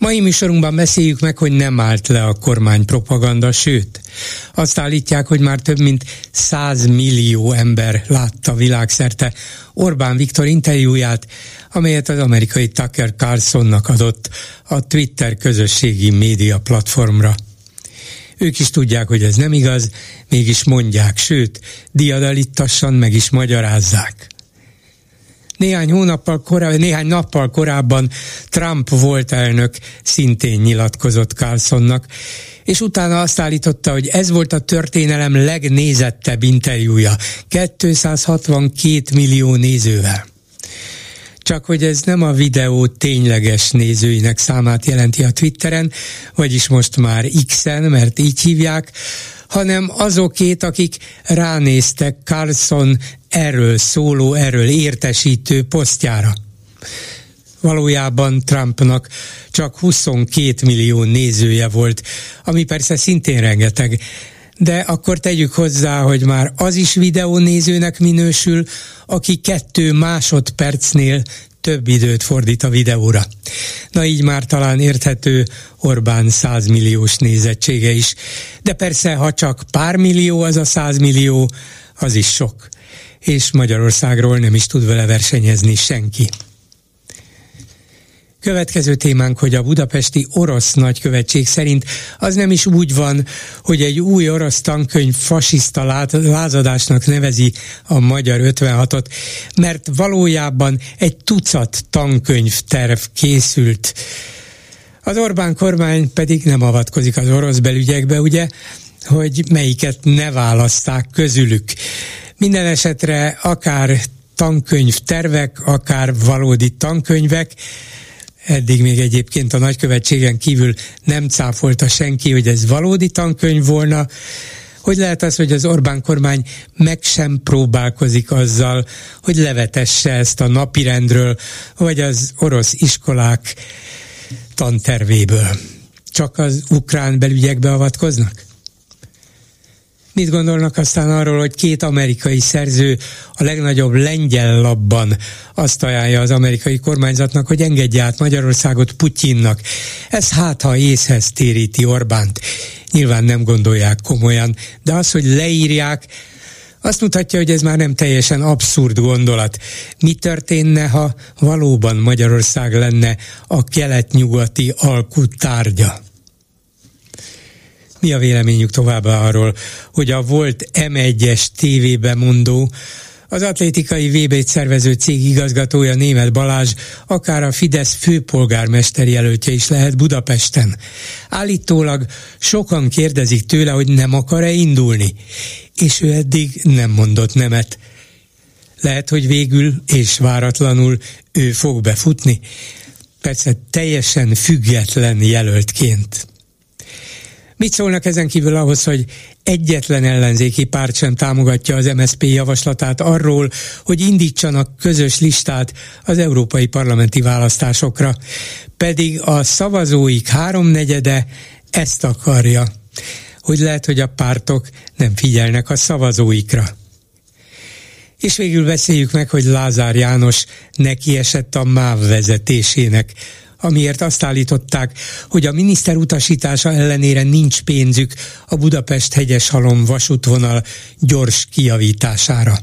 Mai műsorunkban beszéljük meg, hogy nem állt le a kormány propaganda, sőt, azt állítják, hogy már több mint 100 millió ember látta világszerte Orbán Viktor interjúját, amelyet az amerikai Tucker Carlsonnak adott a Twitter közösségi média platformra. Ők is tudják, hogy ez nem igaz, mégis mondják, sőt, diadalittassan meg is magyarázzák. Néhány hónappal korábban, néhány nappal korábban Trump volt elnök szintén nyilatkozott Carlsonnak, és utána azt állította, hogy ez volt a történelem legnézettebb interjúja, 262 millió nézővel. Csak hogy ez nem a videó tényleges nézőinek számát jelenti a Twitteren, vagyis most már X-en, mert így hívják, hanem azokét, akik ránéztek Carlson erről szóló, erről értesítő posztjára. Valójában Trumpnak csak 22 millió nézője volt, ami persze szintén rengeteg, de akkor tegyük hozzá, hogy már az is videónézőnek minősül, aki kettő másodpercnél több időt fordít a videóra. Na így már talán érthető Orbán 100 milliós nézettsége is. De persze, ha csak pár millió az a 100 millió, az is sok. És Magyarországról nem is tud vele versenyezni senki. Következő témánk, hogy a budapesti orosz nagykövetség szerint az nem is úgy van, hogy egy új orosz tankönyv fasiszta lázadásnak nevezi a magyar 56-ot, mert valójában egy tucat tankönyv terv készült. Az Orbán kormány pedig nem avatkozik az orosz belügyekbe, ugye, hogy melyiket ne választák közülük. Minden esetre akár tankönyv tervek, akár valódi tankönyvek, eddig még egyébként a nagykövetségen kívül nem cáfolta senki, hogy ez valódi tankönyv volna, hogy lehet az, hogy az Orbán kormány meg sem próbálkozik azzal, hogy levetesse ezt a napirendről, vagy az orosz iskolák tantervéből. Csak az ukrán belügyekbe avatkoznak? Mit gondolnak aztán arról, hogy két amerikai szerző a legnagyobb lengyel labban azt ajánlja az amerikai kormányzatnak, hogy engedje át Magyarországot Putyinnak. Ez hát, ha észhez téríti Orbánt. Nyilván nem gondolják komolyan, de az, hogy leírják, azt mutatja, hogy ez már nem teljesen abszurd gondolat. Mi történne, ha valóban Magyarország lenne a kelet-nyugati alkú tárgya? Mi a véleményük továbbá arról, hogy a volt M1-es tévébe mondó, az atlétikai vb szervező cég igazgatója német Balázs akár a Fidesz főpolgármester jelöltje is lehet Budapesten. Állítólag sokan kérdezik tőle, hogy nem akar-e indulni, és ő eddig nem mondott nemet. Lehet, hogy végül és váratlanul ő fog befutni, persze teljesen független jelöltként. Mit szólnak ezen kívül ahhoz, hogy egyetlen ellenzéki párt sem támogatja az MSZP javaslatát arról, hogy indítsanak közös listát az európai parlamenti választásokra, pedig a szavazóik háromnegyede ezt akarja, hogy lehet, hogy a pártok nem figyelnek a szavazóikra. És végül beszéljük meg, hogy Lázár János neki esett a MÁV vezetésének, amiért azt állították, hogy a miniszter utasítása ellenére nincs pénzük a Budapest halom vasútvonal gyors kiavítására.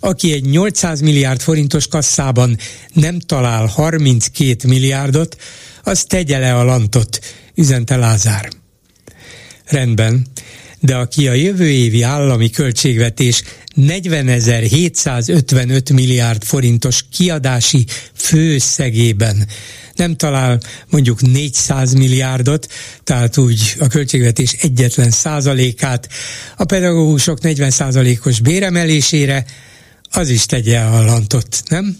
Aki egy 800 milliárd forintos kasszában nem talál 32 milliárdot, az tegye le a lantot, üzente Lázár. Rendben, de aki a jövő évi állami költségvetés 40.755 milliárd forintos kiadási főszegében nem talál mondjuk 400 milliárdot, tehát úgy a költségvetés egyetlen százalékát a pedagógusok 40 százalékos béremelésére, az is tegye a lantot, nem?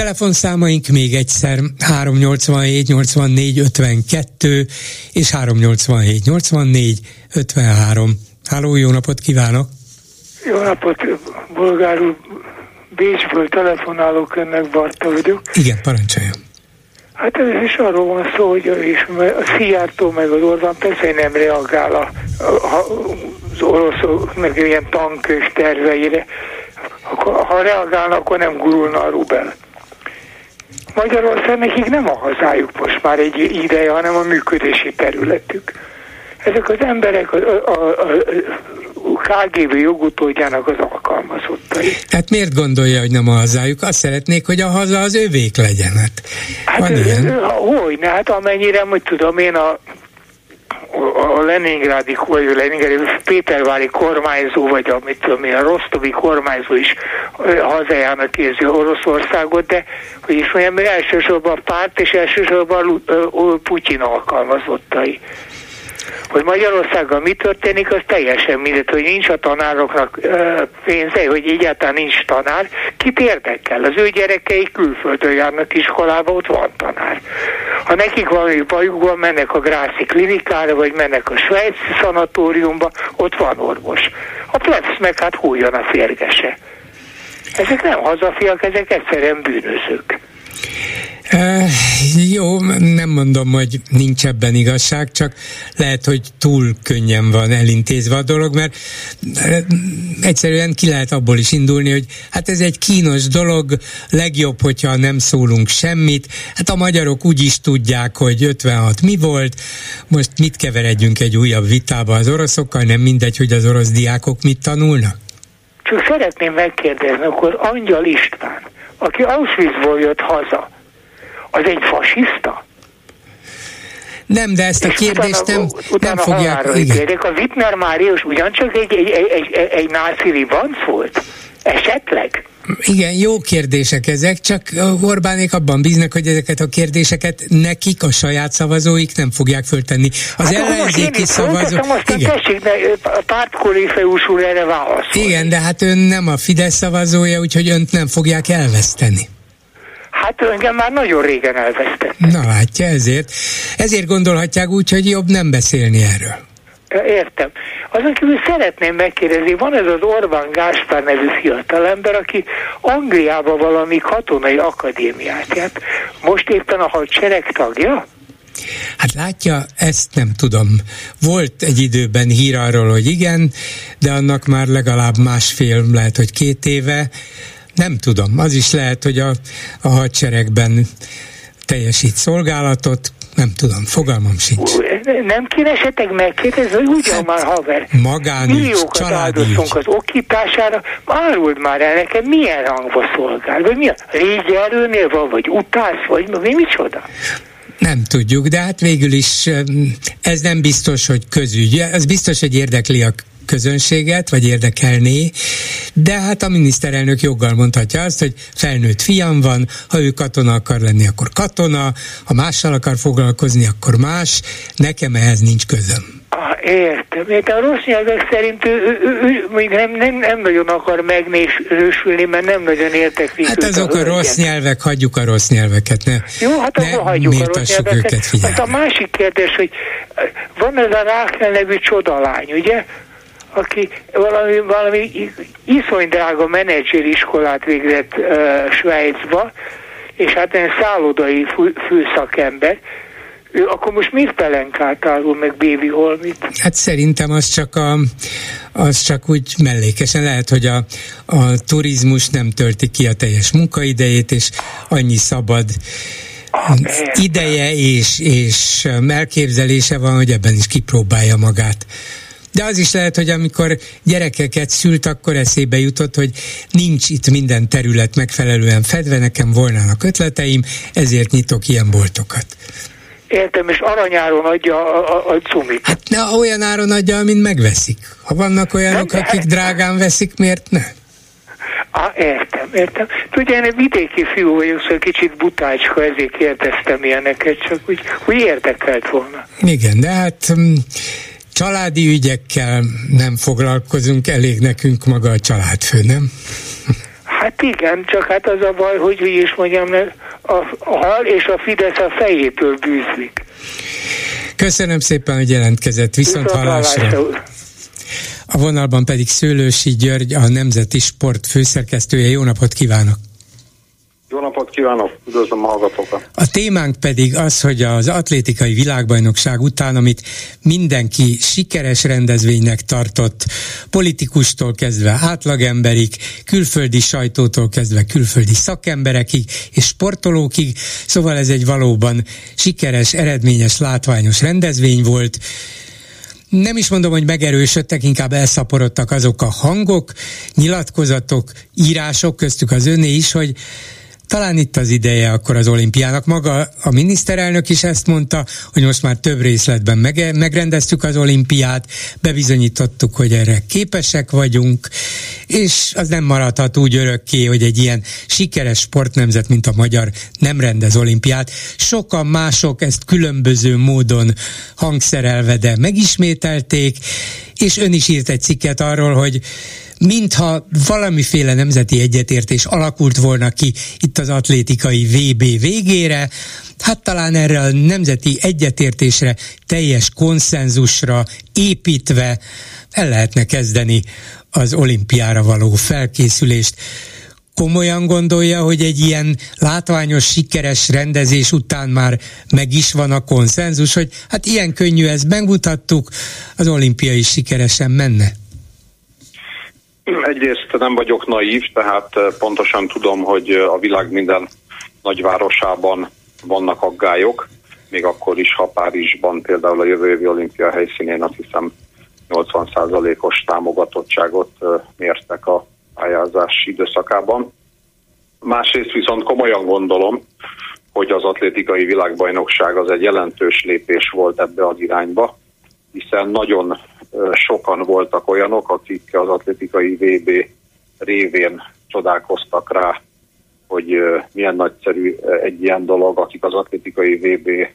Telefonszámaink még egyszer 387 84 52 és 387 84 53. Háló, jó napot kívánok! Jó napot, bolgár úr! Bécsből telefonálok önnek, Barta vagyok. Igen, parancsoljon. Hát ez is arról van szó, hogy és a Szijjártó meg az Orbán persze nem reagál a, a, az oroszoknak ilyen tankös terveire. Akkor, ha reagálna, akkor nem gurulna a rubel. Magyarország nekik nem a hazájuk most már egy ideje, hanem a működési területük. Ezek az emberek a, a, a, a KGB jogutódjának az alkalmazottai. Hát miért gondolja, hogy nem a hazájuk? Azt szeretnék, hogy a haza az övék legyen. Hát, hát van ilyen? Hogy, ne, hát amennyire, hogy tudom én, a a Leningrádi, vagy a Leningrádi Pétervári kormányzó, vagy a, mit tudom én, a Rostovi kormányzó is hazájának érzi Oroszországot, de hogy is mondjam, elsősorban a párt és elsősorban Putyin alkalmazottai. Hogy Magyarországgal mi történik, az teljesen mindegy, hogy nincs a tanároknak ö, pénze, hogy egyáltalán nincs tanár. Kit érdekel? Az ő gyerekei külföldön járnak iskolába, ott van tanár. Ha nekik valami bajuk van, mennek a Grászi klinikára, vagy mennek a svájci szanatóriumba, ott van orvos. A plebsz meg hát hújjon a férgese. Ezek nem hazafiak, ezek egyszerűen bűnözők. Jó, nem mondom, hogy nincs ebben igazság, csak lehet, hogy túl könnyen van elintézve a dolog, mert egyszerűen ki lehet abból is indulni, hogy hát ez egy kínos dolog, legjobb, hogyha nem szólunk semmit. Hát a magyarok úgy is tudják, hogy 56 mi volt, most mit keveredjünk egy újabb vitába az oroszokkal, nem mindegy, hogy az orosz diákok mit tanulnak? Csak szeretném megkérdezni, akkor Angyal István, aki Auschwitzból jött haza, az egy fasiszta? Nem, de ezt a kérdést nem, utána, nem fogják... Igen. A Wittner Márius ugyancsak egy, egy, egy, egy, egy náci ribanc volt? Esetleg? Igen, jó kérdések ezek, csak Orbánék abban bíznak, hogy ezeket a kérdéseket nekik, a saját szavazóik nem fogják föltenni. Az hát ellenzéki szavazó... Igen. Tessék, de a pártkorifeus úr erre válaszol. Igen, de hát ön nem a Fidesz szavazója, úgyhogy önt nem fogják elveszteni. Hát engem már nagyon régen elvesztettek. Na látja, ezért. Ezért gondolhatják úgy, hogy jobb nem beszélni erről. Értem. Azon kívül szeretném megkérdezni, van ez az Orbán Gáspár nevű fiatalember, aki Angliába valami katonai akadémiát járt. Most éppen a hadsereg tagja? Hát látja, ezt nem tudom. Volt egy időben hír arról, hogy igen, de annak már legalább másfél, lehet, hogy két éve. Nem tudom, az is lehet, hogy a, a hadseregben teljesít szolgálatot, nem tudom, fogalmam sincs. Nem kéne esetleg megkérdezni, hogy ugyan hát, már haver. Magánügy, Milliókat áldoztunk az okítására, áruld már el nekem, milyen rangba szolgál, vagy mi a régi erőnél van, vagy utász, vagy mi, micsoda? Nem tudjuk, de hát végül is ez nem biztos, hogy közügy. Ez biztos, hogy érdekli a közönséget, vagy érdekelné, de hát a miniszterelnök joggal mondhatja azt, hogy felnőtt fiam van, ha ő katona akar lenni, akkor katona, ha mással akar foglalkozni, akkor más, nekem ehhez nincs közöm. Ah, értem. Értem. A rossz nyelvek szerint ő, ő, ő, ő nem, nem, nem nagyon akar megnésülni, mert nem nagyon értek vissza. Hát azok a, a rossz nyelvek, hagyjuk a rossz nyelveket, ne, Jó, hát ne akkor hagyjuk a rossz nyelveket. Őket hát a másik kérdés, hogy van ez a Rákel nevű csodalány, ugye? Aki valami, valami iszony drága menedzseriskolát végzett uh, Svájcba, és hát egy szállodai fő, főszakember, ő akkor most mit pelenkált arról meg Bévi Holmit? Hát szerintem az csak a, az csak úgy mellékesen lehet, hogy a, a turizmus nem tölti ki a teljes munkaidejét, és annyi szabad ah, ideje és, és elképzelése van, hogy ebben is kipróbálja magát. De az is lehet, hogy amikor gyerekeket szült, akkor eszébe jutott, hogy nincs itt minden terület megfelelően fedve, nekem volnának ötleteim, ezért nyitok ilyen boltokat. Értem, és aranyáron adja a, a, a cumit. Hát ne olyan áron adja, amint megveszik. Ha vannak olyanok, Nem, akik drágán veszik, miért ne? Á, értem, értem. Tudja, én egy vidéki fiú vagyok, szóval kicsit butácska, ezért kérdeztem ilyeneket, csak úgy, úgy érdekelt volna. Igen, de hát mm, családi ügyekkel nem foglalkozunk, elég nekünk maga a családfő, nem? Hát igen, csak hát az a baj, hogy úgy is mondjam, a, a hal és a Fidesz a fejétől bűzlik. Köszönöm szépen, hogy jelentkezett. Viszont hallásra. A vonalban pedig Szőlősi György, a Nemzeti Sport főszerkesztője. Jó napot kívánok! Jó napot kívánok, üdvözlöm a hallgatókat. A témánk pedig az, hogy az atlétikai világbajnokság után, amit mindenki sikeres rendezvénynek tartott, politikustól kezdve átlagemberig, külföldi sajtótól kezdve külföldi szakemberekig és sportolókig, szóval ez egy valóban sikeres, eredményes, látványos rendezvény volt, nem is mondom, hogy megerősödtek, inkább elszaporodtak azok a hangok, nyilatkozatok, írások, köztük az öné is, hogy talán itt az ideje akkor az olimpiának. Maga a miniszterelnök is ezt mondta, hogy most már több részletben meg, megrendeztük az olimpiát, bebizonyítottuk, hogy erre képesek vagyunk, és az nem maradhat úgy örökké, hogy egy ilyen sikeres sportnemzet, mint a magyar nem rendez olimpiát. Sokan mások ezt különböző módon hangszerelve, de megismételték, és ön is írt egy cikket arról, hogy mintha valamiféle nemzeti egyetértés alakult volna ki itt az atlétikai VB végére, hát talán erre a nemzeti egyetértésre, teljes konszenzusra építve el lehetne kezdeni az olimpiára való felkészülést komolyan gondolja, hogy egy ilyen látványos, sikeres rendezés után már meg is van a konszenzus, hogy hát ilyen könnyű, ezt megmutattuk, az olimpia is sikeresen menne? Egyrészt nem vagyok naív, tehát eh, pontosan tudom, hogy eh, a világ minden nagyvárosában vannak aggályok, még akkor is, ha Párizsban például a jövő évi olimpia helyszínén azt hiszem 80%-os támogatottságot eh, mértek a pályázás időszakában. Másrészt viszont komolyan gondolom, hogy az atlétikai világbajnokság az egy jelentős lépés volt ebbe az irányba, hiszen nagyon sokan voltak olyanok, akik az atlétikai VB révén csodálkoztak rá, hogy milyen nagyszerű egy ilyen dolog, akik az atlétikai VB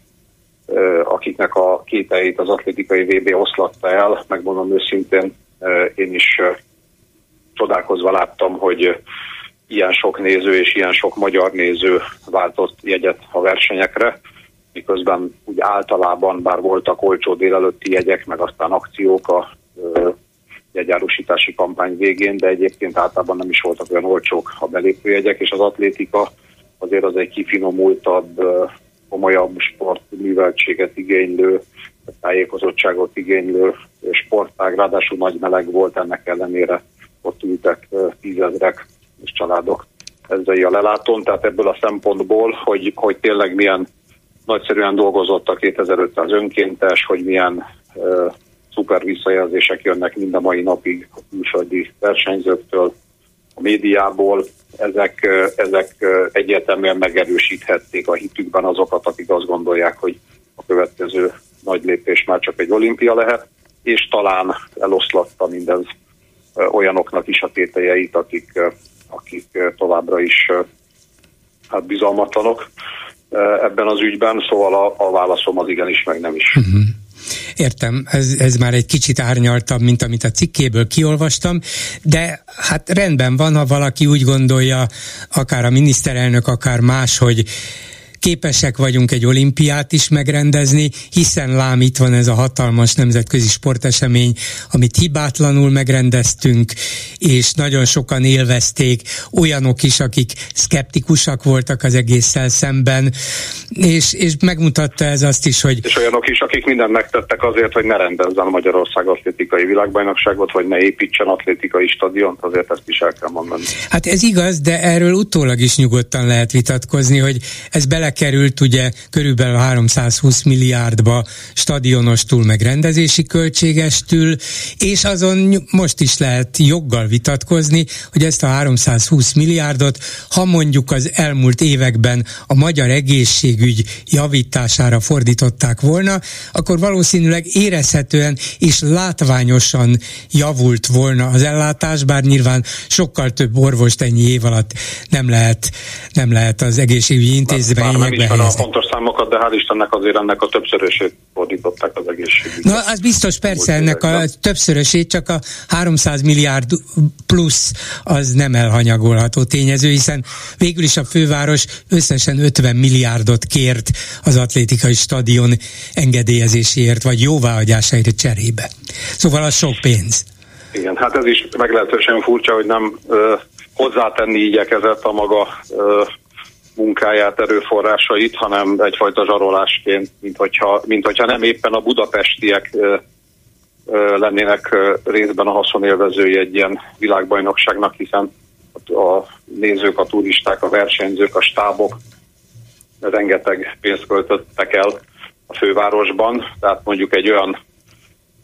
akiknek a képeit az atlétikai VB oszlatta el, megmondom őszintén, én is csodálkozva láttam, hogy ilyen sok néző és ilyen sok magyar néző váltott jegyet a versenyekre miközben úgy általában, bár voltak olcsó délelőtti jegyek, meg aztán akciók a jegyárusítási kampány végén, de egyébként általában nem is voltak olyan olcsók a belépőjegyek, és az atlétika azért az egy kifinomultabb, komolyabb sportműveltséget igénylő, tájékozottságot igénylő sportág, ráadásul nagy meleg volt, ennek ellenére ott ültek tízezrek és családok ezzel a lelátón, tehát ebből a szempontból, hogy, hogy tényleg milyen nagyszerűen dolgozott a 2500 önkéntes, hogy milyen uh, szuper visszajelzések jönnek mind a mai napig a külföldi versenyzőktől, a médiából. Ezek, ezek egyértelműen megerősíthették a hitükben azokat, akik azt gondolják, hogy a következő nagy lépés már csak egy olimpia lehet, és talán eloszlatta mindez olyanoknak is a tételjeit, akik, akik továbbra is hát bizalmatlanok ebben az ügyben, szóval a, a válaszom az igenis, meg nem is. Uh-huh. Értem, ez, ez már egy kicsit árnyaltabb, mint amit a cikkéből kiolvastam, de hát rendben van, ha valaki úgy gondolja, akár a miniszterelnök, akár más, hogy képesek vagyunk egy olimpiát is megrendezni, hiszen lám itt van ez a hatalmas nemzetközi sportesemény, amit hibátlanul megrendeztünk, és nagyon sokan élvezték, olyanok is, akik szkeptikusak voltak az egésszel szemben, és, és megmutatta ez azt is, hogy... És olyanok is, akik mindent megtettek azért, hogy ne rendezzen Magyarország atlétikai világbajnokságot, vagy ne építsen atlétikai stadiont, azért ezt is el kell mondani. Hát ez igaz, de erről utólag is nyugodtan lehet vitatkozni, hogy ez bele belekerült ugye körülbelül 320 milliárdba stadionostól meg rendezési költségestül, és azon most is lehet joggal vitatkozni, hogy ezt a 320 milliárdot, ha mondjuk az elmúlt években a magyar egészségügy javítására fordították volna, akkor valószínűleg érezhetően és látványosan javult volna az ellátás, bár nyilván sokkal több orvost ennyi év alatt nem lehet, nem lehet az egészségügyi intézmény eredményekbe hát, a pontos számokat, de hál' Istennek azért ennek a többszörösét fordították az egészségügyet. Na, az biztos persze ennek a többszörösét, csak a 300 milliárd plusz az nem elhanyagolható tényező, hiszen végül is a főváros összesen 50 milliárdot kért az atlétikai stadion engedélyezéséért, vagy jóváhagyásáért cserébe. Szóval az sok pénz. Igen, hát ez is meglehetősen furcsa, hogy nem ö, hozzátenni igyekezett a maga ö, munkáját, erőforrásait, hanem egyfajta zsarolásként, mint hogyha, mint hogyha nem éppen a budapestiek lennének részben a haszonélvezői egy ilyen világbajnokságnak, hiszen a nézők, a turisták, a versenyzők, a stábok rengeteg pénzt költöttek el a fővárosban, tehát mondjuk egy olyan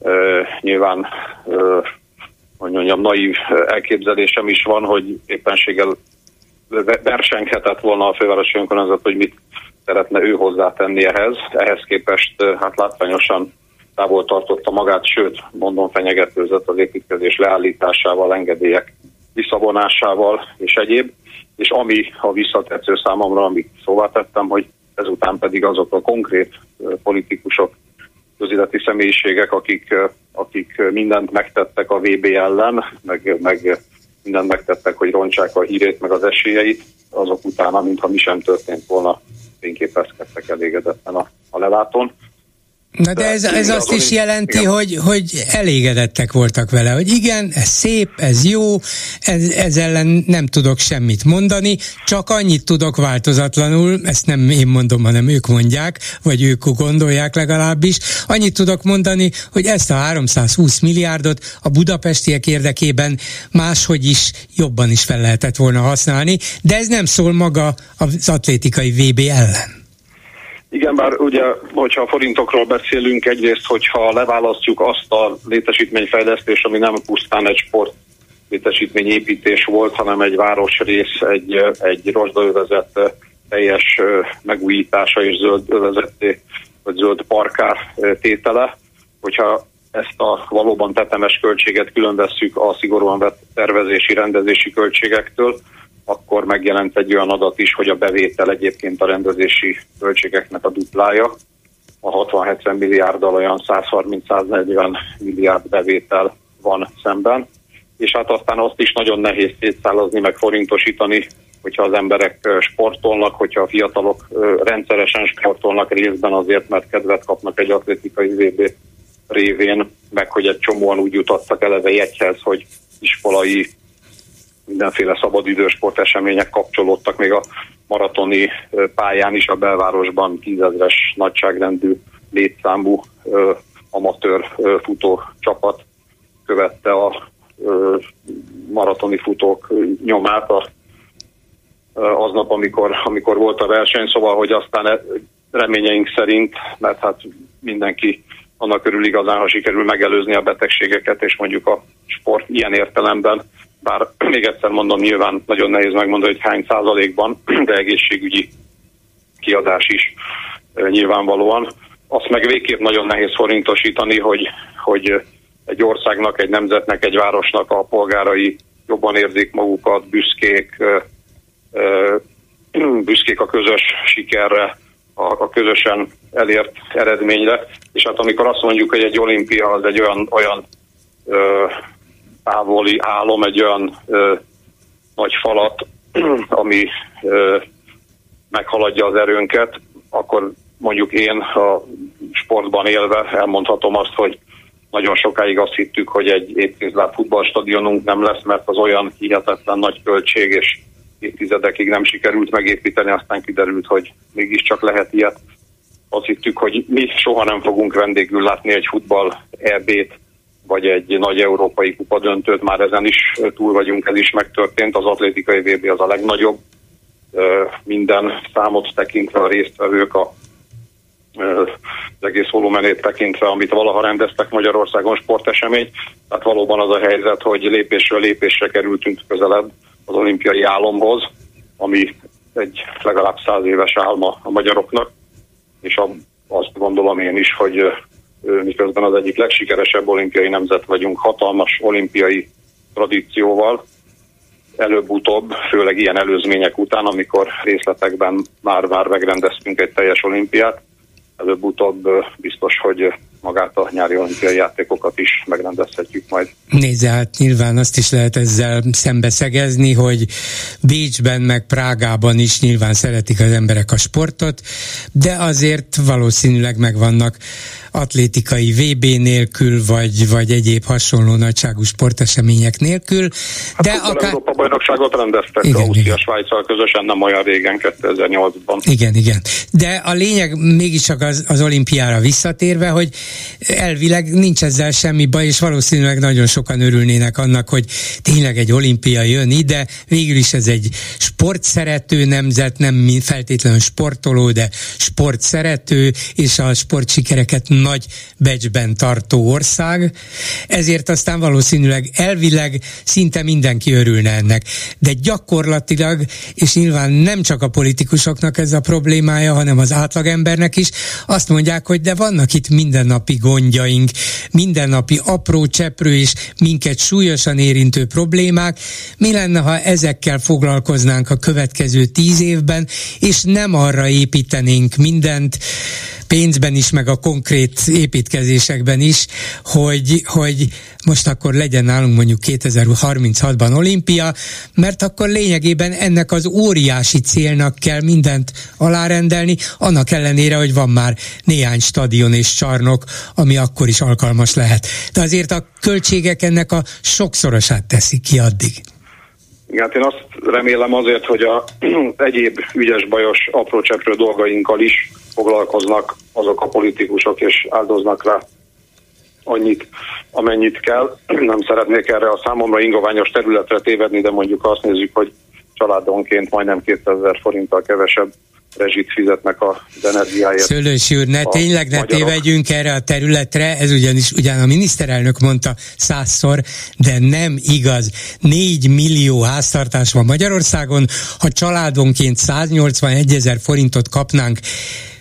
ö, nyilván ö, hogy mondjam, naív elképzelésem is van, hogy éppenséggel versenghetett volna a fővárosi önkormányzat, hogy mit szeretne ő hozzátenni ehhez. Ehhez képest hát látványosan távol tartotta magát, sőt, mondom fenyegetőzött az építkezés leállításával, engedélyek visszavonásával és egyéb. És ami a visszatetsző számomra, amit szóvá tettem, hogy ezután pedig azok a konkrét politikusok, közéleti személyiségek, akik, akik mindent megtettek a VB ellen, meg, meg mindent megtettek, hogy rontsák a hírét, meg az esélyeit, azok utána, mintha mi sem történt volna, fényképezkedtek elégedetten a, a lelátón. Na de ez, ez azt is jelenti, hogy, hogy elégedettek voltak vele, hogy igen, ez szép, ez jó, ez, ez ellen nem tudok semmit mondani, csak annyit tudok változatlanul, ezt nem én mondom, hanem ők mondják, vagy ők gondolják legalábbis, annyit tudok mondani, hogy ezt a 320 milliárdot a budapestiek érdekében máshogy is jobban is fel lehetett volna használni, de ez nem szól maga az atlétikai VB ellen. Igen, bár ugye, hogyha a forintokról beszélünk, egyrészt, hogyha leválasztjuk azt a létesítményfejlesztés, ami nem pusztán egy sport létesítményépítés volt, hanem egy városrész, egy, egy rozsdaövezet teljes megújítása és zöld övezetté, vagy zöld parkár tétele. Hogyha ezt a valóban tetemes költséget különvesszük a szigorúan vett tervezési, rendezési költségektől, akkor megjelent egy olyan adat is, hogy a bevétel egyébként a rendezési költségeknek a duplája. A 60-70 milliárddal olyan 130-140 milliárd bevétel van szemben. És hát aztán azt is nagyon nehéz szétszállazni, meg forintosítani, hogyha az emberek sportolnak, hogyha a fiatalok rendszeresen sportolnak részben azért, mert kedvet kapnak egy atlétikai VB révén, meg hogy egy csomóan úgy jutottak eleve jegyhez, hogy iskolai mindenféle szabadidősport események kapcsolódtak, még a maratoni pályán is a belvárosban tízezres nagyságrendű létszámú amatőr futó csapat követte a maratoni futók nyomát a, aznap, amikor, amikor volt a verseny, szóval, hogy aztán reményeink szerint, mert hát mindenki annak örül igazán, ha sikerül megelőzni a betegségeket, és mondjuk a sport ilyen értelemben bár még egyszer mondom, nyilván nagyon nehéz megmondani, hogy hány százalékban, de egészségügyi kiadás is nyilvánvalóan. Azt meg végképp nagyon nehéz forintosítani, hogy, hogy egy országnak, egy nemzetnek, egy városnak a polgárai jobban érzik magukat, büszkék, büszkék a közös sikerre, a, a közösen elért eredményre. És hát amikor azt mondjuk, hogy egy olimpia az egy olyan, olyan távoli álom, egy olyan ö, nagy falat, ami ö, meghaladja az erőnket, akkor mondjuk én a sportban élve elmondhatom azt, hogy nagyon sokáig azt hittük, hogy egy évtized futballstadionunk nem lesz, mert az olyan hihetetlen nagy költség, és évtizedekig nem sikerült megépíteni, aztán kiderült, hogy mégiscsak lehet ilyet. Azt hittük, hogy mi soha nem fogunk vendégül látni egy futball EB-t, vagy egy nagy európai kupa döntőt, már ezen is túl vagyunk, ez is megtörtént, az atlétikai VB az a legnagyobb, minden számot tekintve a résztvevők a az egész volumenét tekintve, amit valaha rendeztek Magyarországon sportesemény. Tehát valóban az a helyzet, hogy lépésről lépésre kerültünk közelebb az olimpiai álomhoz, ami egy legalább száz éves álma a magyaroknak, és azt gondolom én is, hogy miközben az egyik legsikeresebb olimpiai nemzet vagyunk, hatalmas olimpiai tradícióval. előbb-utóbb, főleg ilyen előzmények után, amikor részletekben már-már megrendeztünk egy teljes olimpiát, előbb-utóbb biztos, hogy magát a nyári olimpiai játékokat is megrendezhetjük majd. Nézze, hát nyilván azt is lehet ezzel szembeszegezni, hogy Bécsben meg Prágában is nyilván szeretik az emberek a sportot, de azért valószínűleg megvannak atlétikai VB nélkül, vagy, vagy egyéb hasonló nagyságú sportesemények nélkül. Hát de akár... Európa bajnokságot rendeztek igen, Ausztria Svájccal közösen nem olyan régen, 2008-ban. Igen, igen. De a lényeg mégiscsak az, az olimpiára visszatérve, hogy elvileg nincs ezzel semmi baj, és valószínűleg nagyon sokan örülnének annak, hogy tényleg egy olimpia jön ide, végül is ez egy sportszerető nemzet, nem feltétlenül sportoló, de sportszerető, és a sportsikereket nagy becsben tartó ország, ezért aztán valószínűleg elvileg szinte mindenki örülne ennek. De gyakorlatilag, és nyilván nem csak a politikusoknak ez a problémája, hanem az átlagembernek is, azt mondják, hogy de vannak itt mindennapi gondjaink, mindennapi apró cseprő és minket súlyosan érintő problémák. Mi lenne, ha ezekkel foglalkoznánk a következő tíz évben, és nem arra építenénk mindent, pénzben is, meg a konkrét építkezésekben is, hogy, hogy most akkor legyen nálunk mondjuk 2036-ban olimpia, mert akkor lényegében ennek az óriási célnak kell mindent alárendelni, annak ellenére, hogy van már néhány stadion és csarnok, ami akkor is alkalmas lehet. De azért a költségek ennek a sokszorosát teszik ki addig. Igen, hát én azt remélem azért, hogy a egyéb ügyes bajos apró cseprő dolgainkkal is foglalkoznak azok a politikusok, és áldoznak rá annyit, amennyit kell. Nem szeretnék erre a számomra ingoványos területre tévedni, de mondjuk azt nézzük, hogy családonként majdnem 2000 forinttal kevesebb rezsit fizetnek az energiáért. Szőlősi úr, ne tényleg ne magyarok. tévedjünk erre a területre, ez ugyanis ugyan a miniszterelnök mondta százszor, de nem igaz. 4 millió háztartás van Magyarországon, ha családonként 181 ezer forintot kapnánk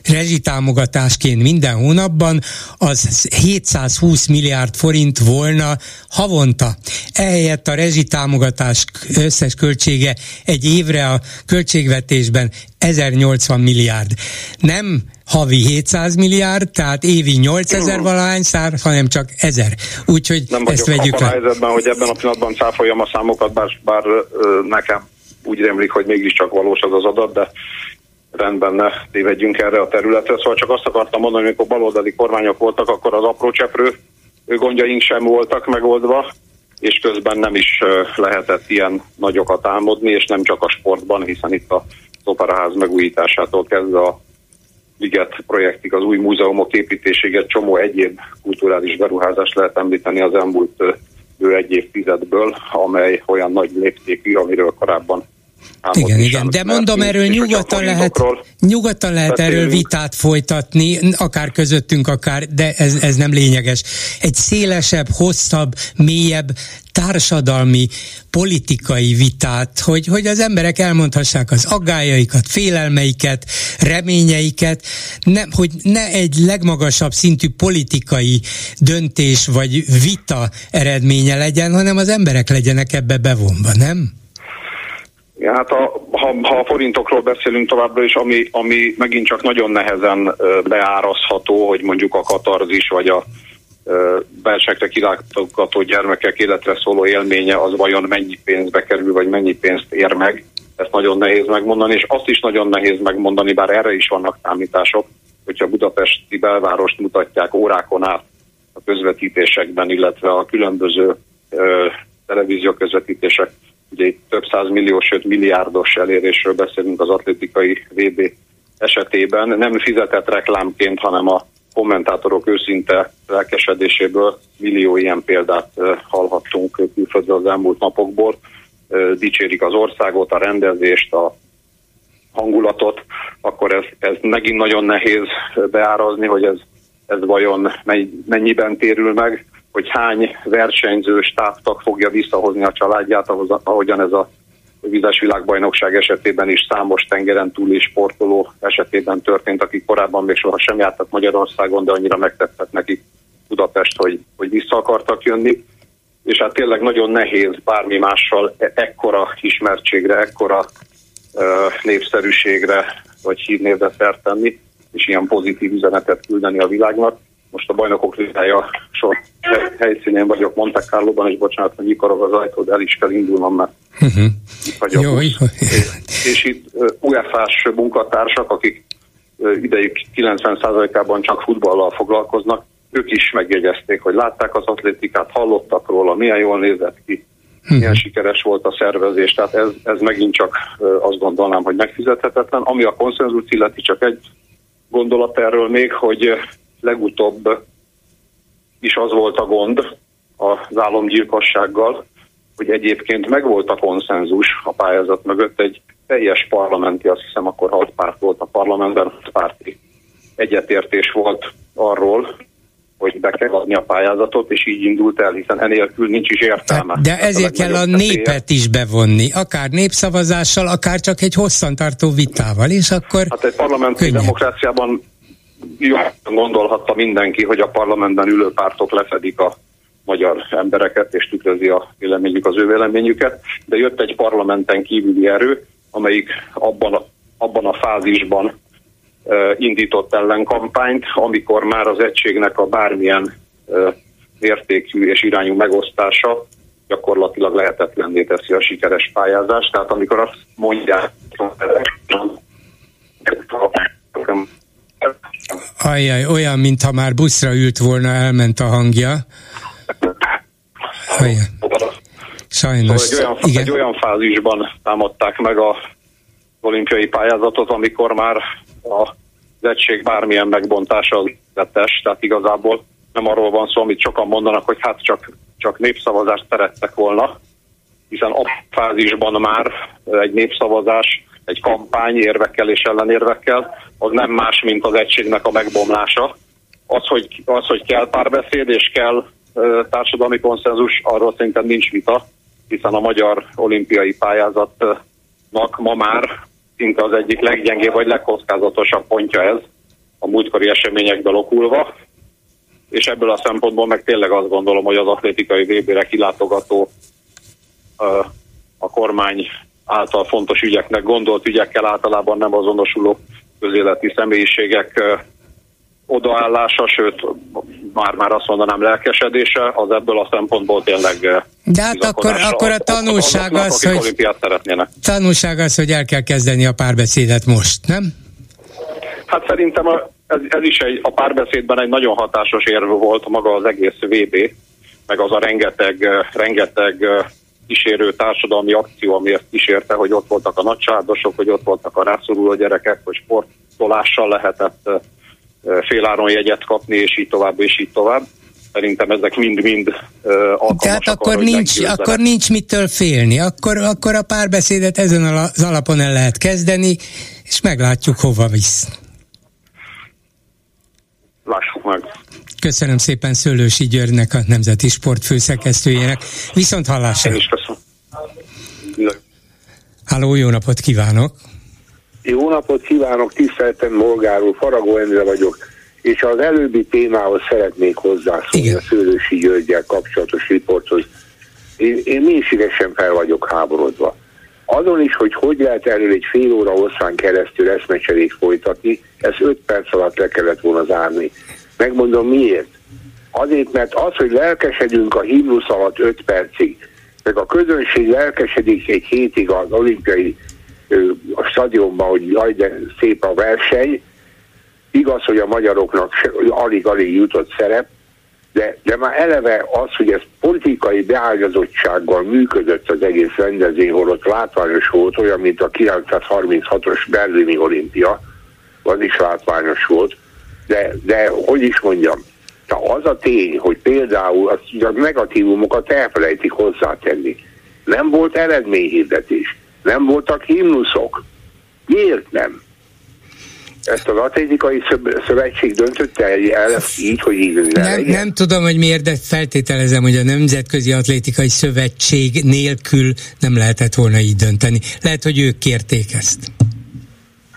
rezsitámogatásként minden hónapban, az 720 milliárd forint volna havonta. Ehelyett a rezsitámogatás összes költsége egy évre a költségvetésben 1080 milliárd. Nem havi 700 milliárd, tehát évi 8000 valahány szár, hanem csak 1000. Úgyhogy Nem ezt vegyük le. helyzetben, hogy ebben a pillanatban cáfoljam a számokat, bár, bár nekem úgy rémlik, hogy mégiscsak valós az az adat, de rendben ne tévedjünk erre a területre. Szóval csak azt akartam mondani, amikor baloldali kormányok voltak, akkor az apró cseprő gondjaink sem voltak megoldva, és közben nem is lehetett ilyen nagyokat álmodni, és nem csak a sportban, hiszen itt a operaház megújításától kezdve a Liget projektig, az új múzeumok építéséig egy csomó egyéb kulturális beruházást lehet említeni az elmúlt ő egy évtizedből, amely olyan nagy léptékű, amiről korábban igen, igen, de mondom, erről nyugodtan lehet, nyugodtan lehet erről vitát folytatni, akár közöttünk, akár, de ez, ez nem lényeges. Egy szélesebb, hosszabb, mélyebb társadalmi, politikai vitát, hogy, hogy az emberek elmondhassák az aggájaikat, félelmeiket, reményeiket, nem, hogy ne egy legmagasabb szintű politikai döntés vagy vita eredménye legyen, hanem az emberek legyenek ebbe bevonva, nem? Ja, hát a, ha, ha a forintokról beszélünk továbbra is, ami, ami megint csak nagyon nehezen beárazható, hogy mondjuk a katarzis vagy a belsekre kilátogató gyermekek életre szóló élménye az vajon mennyi pénzbe kerül, vagy mennyi pénzt ér meg. Ezt nagyon nehéz megmondani, és azt is nagyon nehéz megmondani, bár erre is vannak számítások, hogyha budapesti belvárost mutatják órákon át a közvetítésekben, illetve a különböző ö, televízió közvetítések Ugye itt több millió, sőt milliárdos elérésről beszélünk az atlétikai VB esetében. Nem fizetett reklámként, hanem a kommentátorok őszinte lelkesedéséből millió ilyen példát hallhattunk külföldről az elmúlt napokból. Dicsérik az országot, a rendezést, a hangulatot, akkor ez, ez megint nagyon nehéz beárazni, hogy ez, ez vajon mennyiben térül meg hogy hány versenyző stábtag fogja visszahozni a családját, ahogyan ez a vizes világbajnokság esetében is számos tengeren túli sportoló esetében történt, akik korábban még soha sem jártak Magyarországon, de annyira megtettek nekik Budapest, hogy, hogy vissza akartak jönni. és hát tényleg nagyon nehéz bármi mással e- ekkora ismertségre, ekkora népszerűségre vagy hírnévre szert tenni, és ilyen pozitív üzenetet küldeni a világnak. Most a bajnokok ligája sor helyszínén vagyok Monte Carlo-ban, és bocsánat, hogy nyikorog az ajtó, de el is kell indulnom, mert uh-huh. vagyok. Jó, jó. És, és itt UEFA-s munkatársak, akik idejük 90%-ában csak futballal foglalkoznak, ők is megjegyezték, hogy látták az atlétikát, hallottak róla, milyen jól nézett ki, uh-huh. milyen sikeres volt a szervezés, tehát ez, ez megint csak azt gondolnám, hogy megfizethetetlen. Ami a konszenzus illeti, csak egy gondolat erről még, hogy legutóbb is az volt a gond az álomgyilkossággal, hogy egyébként megvolt a konszenzus a pályázat mögött, egy teljes parlamenti, azt hiszem akkor hat párt volt a parlamentben, hat párti egyetértés volt arról, hogy be kell adni a pályázatot, és így indult el, hiszen enélkül nincs is értelme. De ezért kell a népet is bevonni, akár népszavazással, akár csak egy hosszantartó vitával, és akkor Hát egy parlamenti könnyebb. demokráciában jó, gondolhatta mindenki, hogy a parlamentben ülő pártok lefedik a magyar embereket, és tükrözi a véleményük az ő véleményüket, de jött egy parlamenten kívüli erő, amelyik abban a, abban a fázisban indított ellenkampányt, amikor már az egységnek a bármilyen értékű és irányú megosztása gyakorlatilag lehetetlenné teszi a sikeres pályázást. Tehát amikor azt mondják, Ajjaj, olyan, mintha már buszra ült volna, elment a hangja. Ajjaj. Sajnos. Szóval egy, olyan, igen. egy olyan fázisban támadták meg a olimpiai pályázatot, amikor már a az egység bármilyen megbontása az tettes, tehát igazából nem arról van szó, amit sokan mondanak, hogy hát csak, csak népszavazást szerettek volna, hiszen a fázisban már egy népszavazás, egy kampány érvekkel és ellenérvekkel, az nem más, mint az egységnek a megbomlása. Az, hogy, az, hogy kell párbeszéd és kell ö, társadalmi konszenzus, arról szerintem nincs vita, hiszen a magyar olimpiai pályázatnak ma már szinte az egyik leggyengébb vagy legkockázatosabb pontja ez a múltkori eseményekből okulva, és ebből a szempontból meg tényleg azt gondolom, hogy az atlétikai VB-re kilátogató a kormány által fontos ügyeknek gondolt ügyekkel általában nem azonosuló közéleti személyiségek odaállása, sőt, már-már azt mondanám lelkesedése, az ebből a szempontból tényleg De hát akkor, akkor a tanulság az, hogy tanulság az, hogy el kell kezdeni a párbeszédet most, nem? Hát szerintem a, ez, ez is egy, a párbeszédben egy nagyon hatásos érv volt maga az egész VB, meg az a rengeteg, rengeteg kísérő társadalmi akció, ami ezt kísérte, hogy ott voltak a nagysárdosok, hogy ott voltak a rászoruló gyerekek, hogy sportolással lehetett féláron jegyet kapni, és így tovább, és így tovább. Szerintem ezek mind-mind uh, Tehát akkor, arra, nincs, akkor nincs mitől félni, akkor, akkor a párbeszédet ezen az alapon el lehet kezdeni, és meglátjuk, hova visz. Lássuk meg. Köszönöm szépen Szőlősi Györgynek, a Nemzeti Sport főszerkesztőjének. Viszont hallásra. Én is köszönöm. Háló, jó napot kívánok! Jó napot kívánok, tiszteltem Molgáról, Faragó Endre vagyok, és az előbbi témához szeretnék hozzászólni Igen. a Szőlősi Györgyel kapcsolatos riporthoz. Én, én mélységesen fel vagyok háborodva. Azon is, hogy hogy lehet erről egy fél óra hosszán keresztül eszmecserét folytatni, ez öt perc alatt le kellett volna zárni. Megmondom miért. Azért, mert az, hogy lelkesedünk a himnusz alatt öt percig, meg a közönség lelkesedik egy hétig az olimpiai a stadionban, hogy jaj, de szép a verseny. Igaz, hogy a magyaroknak alig-alig jutott szerep, de, de már eleve az, hogy ez politikai beágyazottsággal működött az egész rendezvény, holott látványos volt, olyan, mint a 936-os berlini olimpia, az is látványos volt, de, de hogy is mondjam, az a tény, hogy például a negatívumokat elfelejtik hozzátenni. Nem volt eredményhirdetés nem voltak himnuszok. Miért nem? Ezt az atlétikai szövetség döntötte el így, hogy így nem, nem tudom, hogy miért, de feltételezem, hogy a Nemzetközi Atlétikai Szövetség nélkül nem lehetett volna így dönteni. Lehet, hogy ők kérték ezt.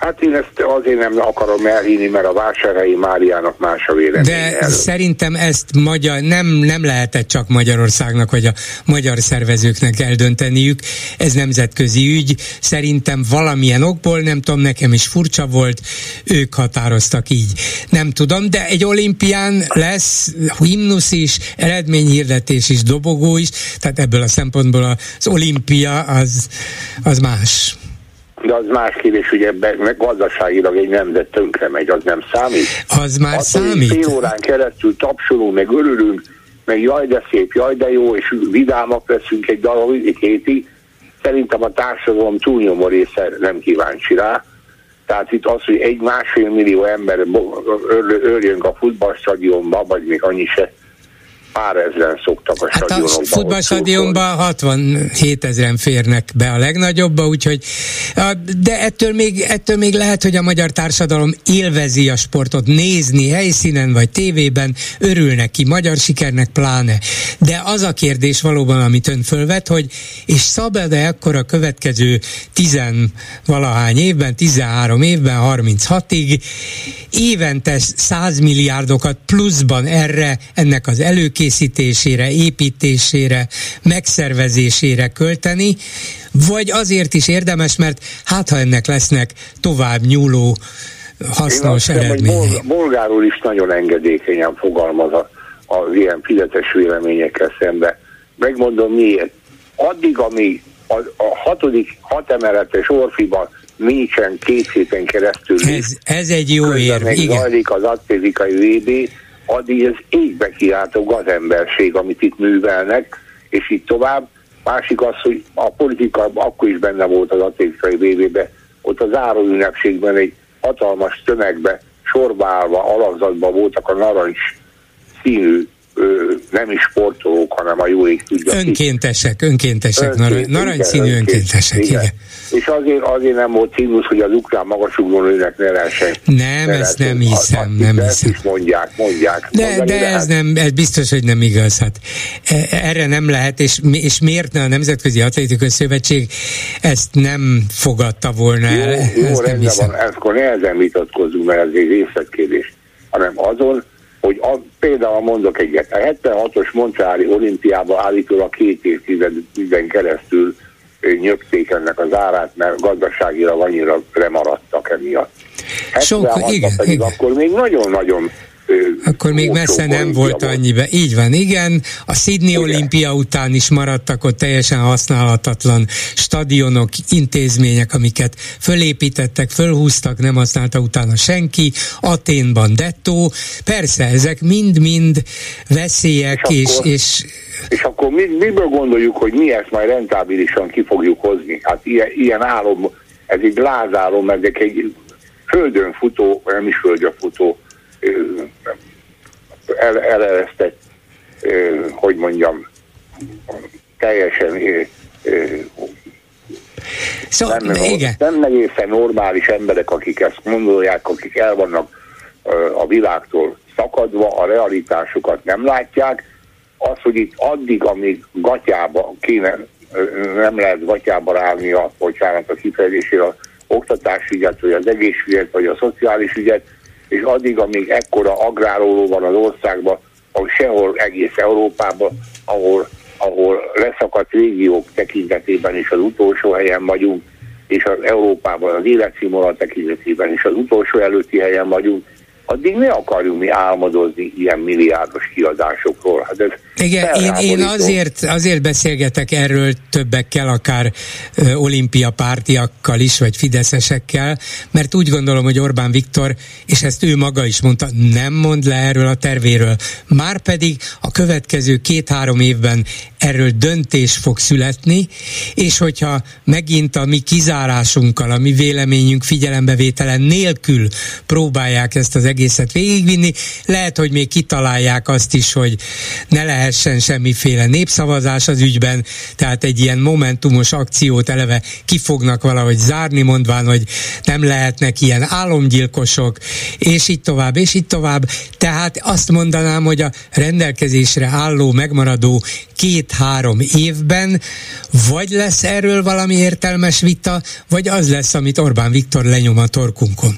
Hát én ezt azért nem akarom elhinni, mert a vásárhelyi Máriának más a vélemény. De erről. szerintem ezt magyar, nem, nem lehetett csak Magyarországnak vagy a magyar szervezőknek eldönteniük. Ez nemzetközi ügy. Szerintem valamilyen okból, nem tudom, nekem is furcsa volt, ők határoztak így. Nem tudom, de egy olimpián lesz himnusz is, eredményhirdetés is, dobogó is, tehát ebből a szempontból az olimpia az, az más de az más kérdés, hogy ebben meg gazdaságilag egy nemzet tönkre megy, az nem számít. Az már az, számít. Fél órán keresztül tapsolunk, meg örülünk, meg jaj de szép, jaj de jó, és vidámak leszünk egy darabig, hétig, szerintem a társadalom túlnyomó része nem kíváncsi rá. Tehát itt az, hogy egy másfél millió ember örjönk a futballstadionba, vagy még annyi se, pár ezeren szoktak a hát stadionokba. A futballstadionban 67 ezeren férnek be a legnagyobbba, úgyhogy de ettől még, ettől még lehet, hogy a magyar társadalom élvezi a sportot nézni helyszínen vagy tévében, örül neki, magyar sikernek pláne. De az a kérdés valóban, amit ön fölvet, hogy és szabad-e akkor a következő tizen valahány évben, 13 évben, 36-ig évente 100 milliárdokat pluszban erre, ennek az előkészítésére felkészítésére, építésére, megszervezésére költeni, vagy azért is érdemes, mert hát ha ennek lesznek tovább nyúló hasznos eredmények. Bolgáról is nagyon engedékenyen fogalmaz az ilyen fizetes véleményekkel szembe. Megmondom miért. Addig, amíg a, a hatodik hatemeletes Orfiban nincsen két héten keresztül. Ez, ez egy jó érv, igen. Zajlik az atlétikai VB, addig ez égbe kiáltó gazemberség, amit itt művelnek, és így tovább. Másik az, hogy a politika akkor is benne volt az atlétikai BB-be, ott az ünnepségben egy hatalmas tömegbe sorba állva, alakzatban voltak a narancs színű nem is sportolók, hanem a jó ég tudja. Önkéntesek, önkéntesek, Önként, narancsszínű igen, önkéntesek, igen. És azért, azért nem volt címus, hogy az ukrán magasugró nőnek ne lehessen. Nem, ne ezt nem hiszem, nem hiszem. is mondják, mondják. De, de ez, nem, ez biztos, hogy nem igaz. Hát e, erre nem lehet, és, és miért ne a Nemzetközi Atlétikai Szövetség ezt nem fogadta volna el? Jó, jó rendben van, akkor nehezen vitatkozunk, mert ez egy részletkérdés, hanem azon, hogy a, például mondok egyet, a 76-os Montreali olimpiában állítólag két évtizeden keresztül nyögték ennek az árát, mert gazdaságilag annyira lemaradtak emiatt. Sok, igen, pedig igen. akkor még nagyon-nagyon akkor még messze nem volt annyibe. Így van, igen. A Sydney igen. olimpia után is maradtak ott teljesen használhatatlan stadionok, intézmények, amiket fölépítettek, fölhúztak, nem használta utána senki. Aténban dettó. Persze, ezek mind-mind veszélyek, és, és, akkor, és és akkor mi, miből gondoljuk, hogy mi ezt majd rentábilisan ki fogjuk hozni? Hát ilyen, ilyen álom, ez egy lázálom, mert egy földön futó, nem is földön futó el, eleresztett, hogy mondjam, teljesen Szóval, nem, igen. nem egészen normális emberek, akik ezt gondolják, akik el vannak a világtól szakadva, a realitásokat nem látják. Az, hogy itt addig, amíg gatyába kéne, nem lehet gatyába rágni a, bocsánat, a kifejezésére az oktatásügyet, vagy az egészségügyet, vagy a szociális ügyet, és addig, amíg ekkora agráróló van az országban, ahol sehol egész Európában, ahol, ahol leszakadt régiók tekintetében is az utolsó helyen vagyunk, és az Európában az életszínvonal tekintetében is az utolsó előtti helyen vagyunk, addig ne akarjunk mi álmodozni ilyen milliárdos kiadásokról. Hát ez Igen, én, én azért, azért beszélgetek erről többekkel, akár ö, olimpia pártiakkal is, vagy fideszesekkel, mert úgy gondolom, hogy Orbán Viktor, és ezt ő maga is mondta, nem mond le erről a tervéről. Márpedig a következő két-három évben erről döntés fog születni, és hogyha megint a mi kizárásunkkal, a mi véleményünk figyelembevételen nélkül próbálják ezt az egészet végigvinni. Lehet, hogy még kitalálják azt is, hogy ne lehessen semmiféle népszavazás az ügyben, tehát egy ilyen momentumos akciót eleve ki fognak valahogy zárni, mondván, hogy nem lehetnek ilyen álomgyilkosok, és így tovább, és így tovább. Tehát azt mondanám, hogy a rendelkezésre álló, megmaradó két két-három évben, vagy lesz erről valami értelmes vita, vagy az lesz, amit Orbán Viktor lenyom a torkunkon?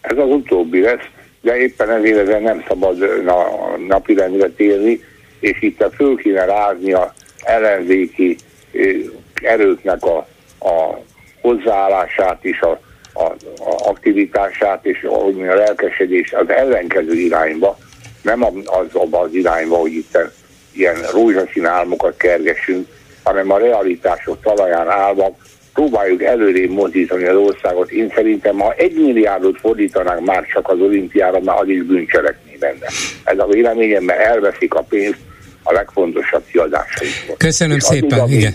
Ez az utóbbi lesz, de éppen ezért ezen nem szabad na, napirendre térni, és itt a föl kéne rázni a ellenzéki erőknek a, a hozzáállását és a, a, a aktivitását és ahogy a lelkesedés az ellenkező irányba, nem az abban az irányba, hogy itt ilyen rózsaszín álmokat kergessünk, hanem a realitások talaján állva próbáljuk előrébb mozdítani az országot. Én szerintem, ha egy milliárdot fordítanánk már csak az olimpiára, már az is bűncselekmény lenne. Ez a véleményem, mert elveszik a pénzt a legfontosabb kiadásaikból. Köszönöm És szépen, addig, igen.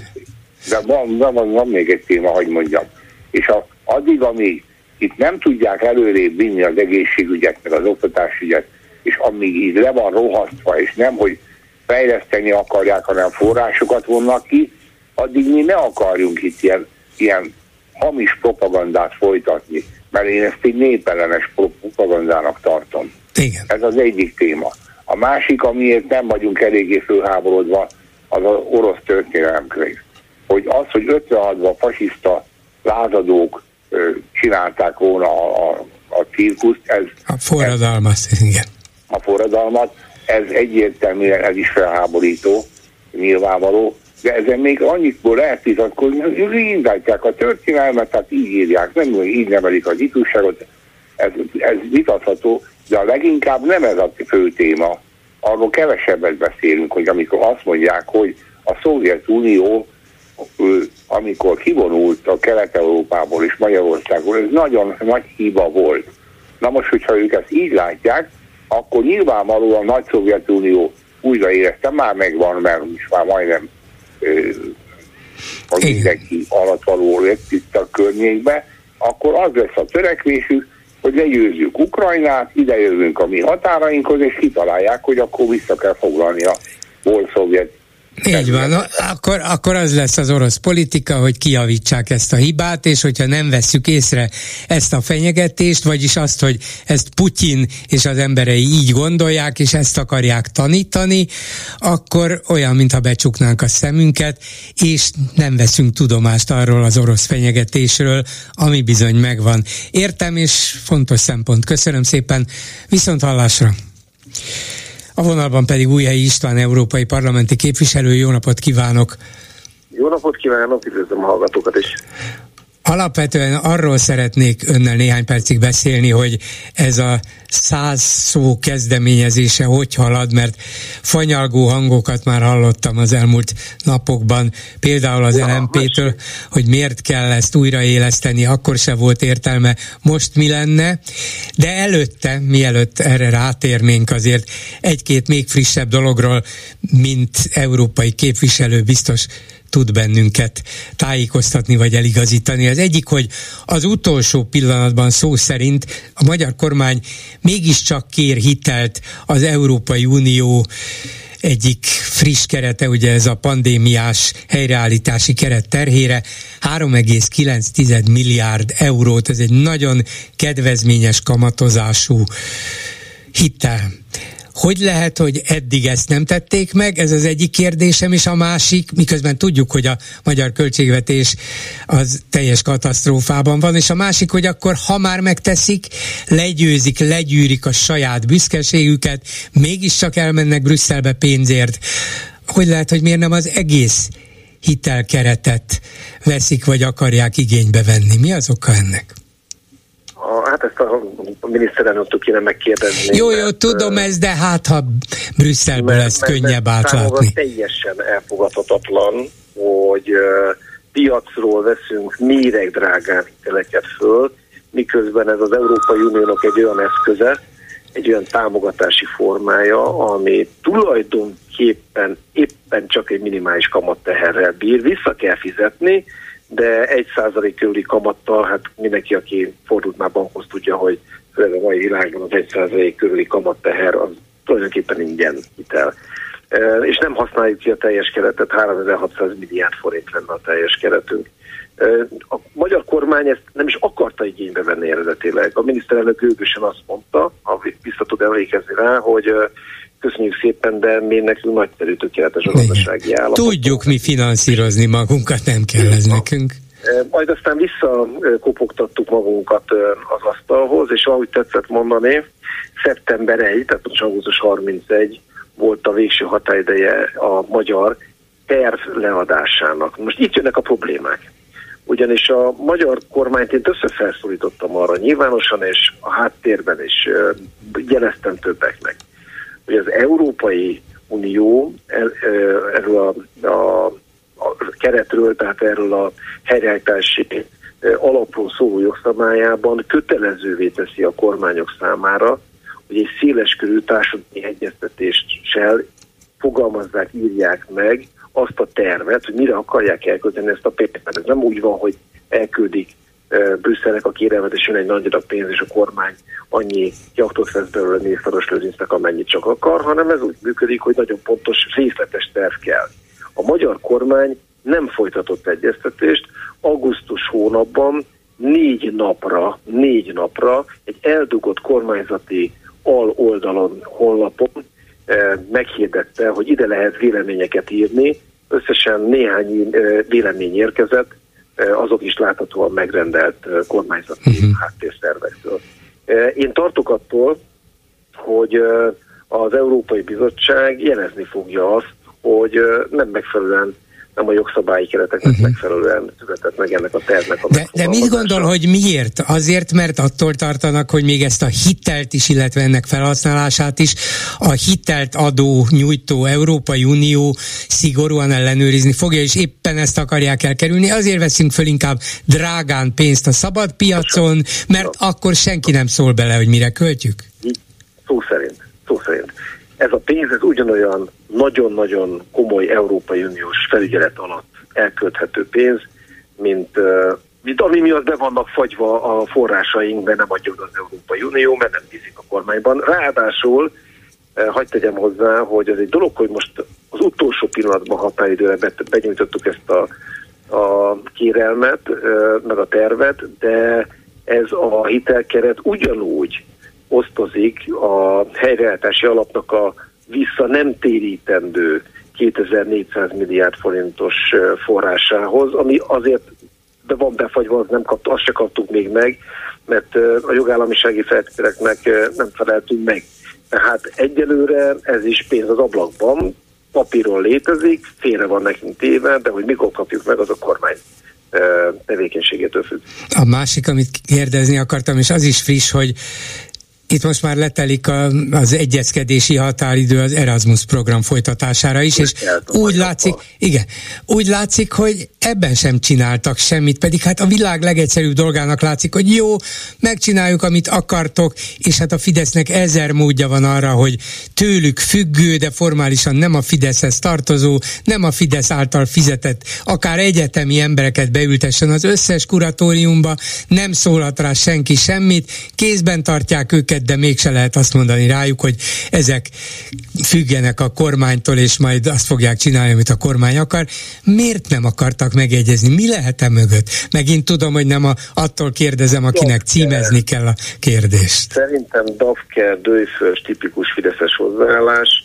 De van, van, van még egy téma, hogy mondjam. És a, addig, amíg itt nem tudják előrébb vinni az egészségügyet, meg az oktatásügyet, és amíg így le van rohasztva, és nem, hogy fejleszteni akarják, hanem forrásokat vonnak ki, addig mi ne akarjunk itt ilyen, ilyen hamis propagandát folytatni, mert én ezt egy népellenes propagandának tartom. Igen. Ez az egyik téma. A másik, amiért nem vagyunk eléggé fölháborodva, az az orosz történelemkönyv. Hogy az, hogy 56-ban fasiszta lázadók ö, csinálták volna a, a, a cirkuszt, ez... A forradalmat, igen. A forradalmat, ez egyértelműen ez is felháborító, nyilvánvaló, de ezen még annyiból lehet vitatkozni, hogy indítják a történelmet, tehát így írják, nem így nevelik az ifjúságot, ez, ez vitatható, de a leginkább nem ez a fő téma, arról kevesebbet beszélünk, hogy amikor azt mondják, hogy a Szovjetunió, amikor kivonult a Kelet-Európából és Magyarországból, ez nagyon nagy hiba volt. Na most, hogyha ők ezt így látják, akkor nyilvánvalóan a Nagy Szovjetunió újraérezte, már megvan, mert is már majdnem a mindenki alatt való lett itt a környékbe, akkor az lesz a törekvésük, hogy legyőzzük Ukrajnát, ide jövünk a mi határainkhoz, és kitalálják, hogy akkor vissza kell foglalni a volt szovjet így van, akkor, akkor az lesz az orosz politika, hogy kiavítsák ezt a hibát, és hogyha nem vesszük észre ezt a fenyegetést, vagyis azt, hogy ezt Putyin és az emberei így gondolják, és ezt akarják tanítani, akkor olyan, mintha becsuknánk a szemünket, és nem veszünk tudomást arról az orosz fenyegetésről, ami bizony megvan. Értem, és fontos szempont. Köszönöm szépen, viszont hallásra! A vonalban pedig Újhelyi István, európai parlamenti képviselő. Jó napot kívánok! Jó napot kívánok, üdvözlöm a hallgatókat is! Alapvetően arról szeretnék önnel néhány percig beszélni, hogy ez a száz szó kezdeményezése hogy halad, mert fanyalgó hangokat már hallottam az elmúlt napokban, például az ja, LMP-től, hogy miért kell ezt újraéleszteni, akkor se volt értelme, most mi lenne, de előtte, mielőtt erre rátérnénk azért egy-két még frissebb dologról, mint európai képviselő biztos tud bennünket tájékoztatni vagy eligazítani. Az egyik, hogy az utolsó pillanatban szó szerint a magyar kormány mégiscsak kér hitelt az Európai Unió egyik friss kerete, ugye ez a pandémiás helyreállítási keret terhére 3,9 milliárd eurót, ez egy nagyon kedvezményes kamatozású hitel. Hogy lehet, hogy eddig ezt nem tették meg? Ez az egyik kérdésem, és a másik, miközben tudjuk, hogy a magyar költségvetés az teljes katasztrófában van, és a másik, hogy akkor ha már megteszik, legyőzik, legyűrik a saját büszkeségüket, mégiscsak elmennek Brüsszelbe pénzért. Hogy lehet, hogy miért nem az egész hitelkeretet veszik, vagy akarják igénybe venni? Mi az oka ennek? A, hát ezt a, miniszterelnöktől kéne megkérdezni. Jó, jó, mert, tudom ez, de hát ha Brüsszelből mert, mert, könnyebb átlátni. teljesen elfogadhatatlan, hogy uh, piacról veszünk méregdrágán hiteleket föl, miközben ez az Európai Uniónak egy olyan eszköze, egy olyan támogatási formája, ami tulajdonképpen éppen csak egy minimális kamatteherrel bír, vissza kell fizetni, de egy százalék körüli kamattal, hát mindenki, aki fordult már bankhoz tudja, hogy főleg a mai világban az egy százalék körüli kamatteher az tulajdonképpen ingyen hitel. És nem használjuk ki a teljes keretet, 3600 milliárd forint lenne a teljes keretünk. A magyar kormány ezt nem is akarta igénybe venni eredetileg. A miniszterelnök őgősen azt mondta, ha vissza tud emlékezni rá, hogy köszönjük szépen, de mi nekünk nagyszerű tökéletes a gazdasági állapot. Tudjuk mi finanszírozni magunkat, nem kell ez nekünk. Majd aztán visszakopogtattuk magunkat az asztalhoz, és ahogy tetszett mondani, szeptember 1, tehát augusztus 31 volt a végső határideje a magyar terv leadásának. Most itt jönnek a problémák. Ugyanis a magyar kormányt én többször felszólítottam arra nyilvánosan, és a háttérben is jeleztem többeknek, hogy az Európai Unió erről a, a, a keretről, tehát erről a helyreállítási alapról szóló jogszabályában kötelezővé teszi a kormányok számára, hogy egy széleskörű társadalmi egyeztetéssel fogalmazzák, írják meg azt a tervet, hogy mire akarják elkölteni ezt a pénzt. Ez nem úgy van, hogy elküldik Brüsszelnek a kérelmet, és jön egy nagy adag pénz, és a kormány annyi jaktot vesz belőle mészáros lőzincnek, amennyit csak akar, hanem ez úgy működik, hogy nagyon pontos, részletes terv kell. A magyar kormány nem folytatott egyeztetést, augusztus hónapban négy napra, négy napra egy eldugott kormányzati al oldalon, honlapon meghirdette, hogy ide lehet véleményeket írni, összesen néhány vélemény érkezett, azok is láthatóan megrendelt kormányzati uh-huh. háttérszervektől. Én tartok attól, hogy az Európai Bizottság jelezni fogja azt, hogy nem megfelelően nem a jogszabályi kereteknek uh-huh. megfelelően született meg ennek a tervnek a de, de mit gondol, hogy miért? Azért, mert attól tartanak, hogy még ezt a hitelt is, illetve ennek felhasználását is a hitelt adó nyújtó Európai Unió szigorúan ellenőrizni fogja, és éppen ezt akarják elkerülni. Azért veszünk föl inkább drágán pénzt a szabad piacon, mert akkor senki nem szól bele, hogy mire költjük. Szó szerint. Szó szerint ez a pénz ez ugyanolyan nagyon-nagyon komoly Európai Uniós felügyelet alatt elkölthető pénz, mint, mint ami miatt be vannak fagyva a forrásaink, de nem adja az Európai Unió, mert nem bízik a kormányban. Ráadásul, hagyd tegyem hozzá, hogy ez egy dolog, hogy most az utolsó pillanatban határidőre benyújtottuk ezt a, a kérelmet, meg a tervet, de ez a hitelkeret ugyanúgy osztozik a helyreállítási alapnak a vissza nem térítendő 2400 milliárd forintos forrásához, ami azért de van befagyva, az nem kapt, azt se kaptuk még meg, mert a jogállamisági feltételeknek nem feleltünk meg. Tehát egyelőre ez is pénz az ablakban, papíron létezik, félre van nekünk téve, de hogy mikor kapjuk meg, az a kormány tevékenységétől függ. A másik, amit kérdezni akartam, és az is friss, hogy itt most már letelik a, az egyezkedési határidő az Erasmus program folytatására is, és úgy látszik, igen, úgy látszik, hogy ebben sem csináltak semmit, pedig hát a világ legegyszerűbb dolgának látszik, hogy jó, megcsináljuk, amit akartok, és hát a Fidesznek ezer módja van arra, hogy tőlük függő, de formálisan nem a Fideszhez tartozó, nem a Fidesz által fizetett, akár egyetemi embereket beültessen az összes kuratóriumba, nem szólhat rá senki semmit, kézben tartják őket, de mégse lehet azt mondani rájuk, hogy ezek függenek a kormánytól, és majd azt fogják csinálni, amit a kormány akar. Miért nem akartak megegyezni? Mi lehet e mögött? Megint tudom, hogy nem a, attól kérdezem, akinek címezni kell a kérdést. Szerintem Dafke, Dőfös, tipikus fideszes hozzáállás.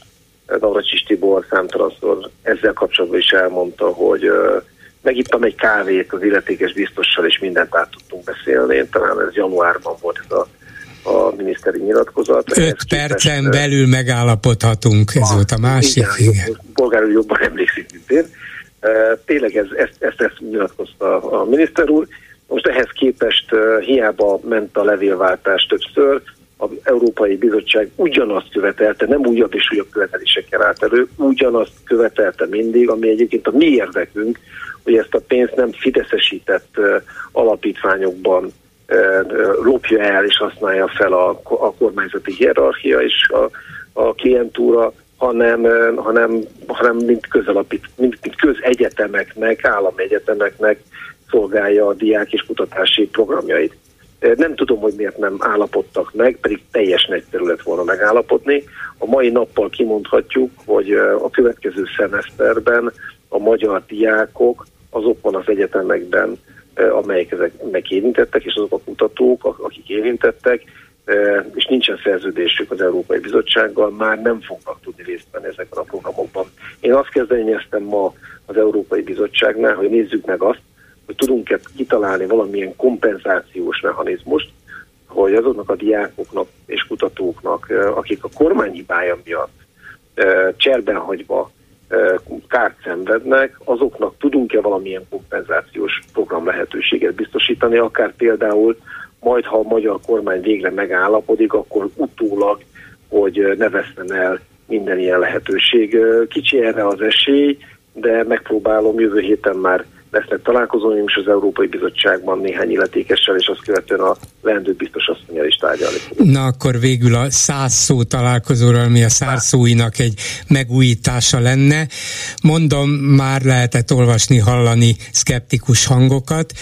Navracsis Tibor számtalanszor ezzel kapcsolatban is elmondta, hogy uh, megittam egy kávét az illetékes biztossal, és mindent át tudtunk beszélni. Talán ez januárban volt ez a a miniszteri nyilatkozat. Öt percen képest, belül megállapodhatunk, ez volt a másik. Igen, igen. Polgár úr jobban emlékszik, mint én. Tényleg ez, ezt, ezt, ezt nyilatkozta a miniszter úr. Most ehhez képest hiába ment a levélváltás többször, az Európai Bizottság ugyanazt követelte, nem újabb és újabb követelésekkel állt elő, ugyanazt követelte mindig, ami egyébként a mi érdekünk, hogy ezt a pénzt nem fideszesített alapítványokban lopja el és használja fel a, a kormányzati hierarchia és a, a klientúra, hanem, hanem, hanem mint, közalapít, mint, mint közegyetemeknek, állami egyetemeknek szolgálja a diák és kutatási programjait. Nem tudom, hogy miért nem állapodtak meg, pedig teljes nagy terület volna megállapodni. A mai nappal kimondhatjuk, hogy a következő szemeszterben a magyar diákok azokban az egyetemekben amelyek ezek megérintettek, és azok a kutatók, akik érintettek, és nincsen szerződésük az Európai Bizottsággal, már nem fognak tudni részt venni ezekben a programokban. Én azt kezdeményeztem ma az Európai Bizottságnál, hogy nézzük meg azt, hogy tudunk-e kitalálni valamilyen kompenzációs mechanizmust, hogy azoknak a diákoknak és kutatóknak, akik a kormány hibája miatt cserben hagyva kárt szenvednek, azoknak tudunk-e valamilyen kompenzációs program lehetőséget biztosítani, akár például majd, ha a magyar kormány végre megállapodik, akkor utólag, hogy ne veszten el minden ilyen lehetőség. Kicsi erre az esély, de megpróbálom jövő héten már lesznek találkozóim is az Európai Bizottságban néhány illetékessel, és azt követően a leendő biztos asszonyjal is tárgyalni. Na akkor végül a száz szó találkozóra, ami a szárszóinak egy megújítása lenne. Mondom, már lehetett olvasni, hallani szkeptikus hangokat.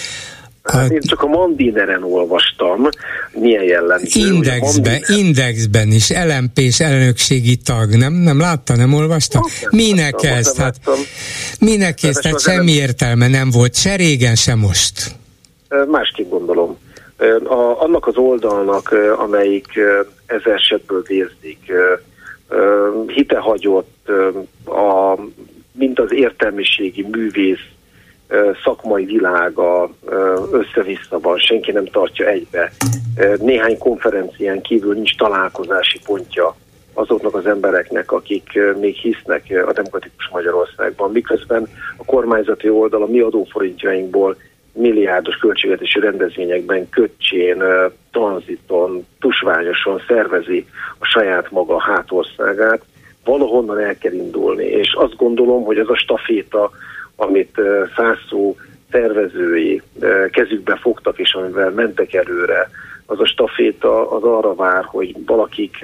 Hát én csak a Mandineren olvastam, milyen jellemző. Indexbe, Mandiner... Indexben is, LMP-s elnökségi tag, nem, nem látta, nem olvasta? Nem minek láttam, ez? Hát, minek ez? Tehát semmi értelme nem volt, se régen, se most. Másképp gondolom. A, annak az oldalnak, amelyik ez esetből vérzik, hitehagyott, a, mint az értelmiségi művész szakmai világa össze-vissza van, senki nem tartja egybe. Néhány konferencián kívül nincs találkozási pontja azoknak az embereknek, akik még hisznek a demokratikus Magyarországban, miközben a kormányzati oldal a mi adóforintjainkból milliárdos költségvetési rendezvényekben köcsén, tranziton, tusványosan szervezi a saját maga hátországát, valahonnan el kell indulni. És azt gondolom, hogy ez a staféta, amit Szászó szervezői kezükbe fogtak, és amivel mentek előre, az a staféta az arra vár, hogy valakik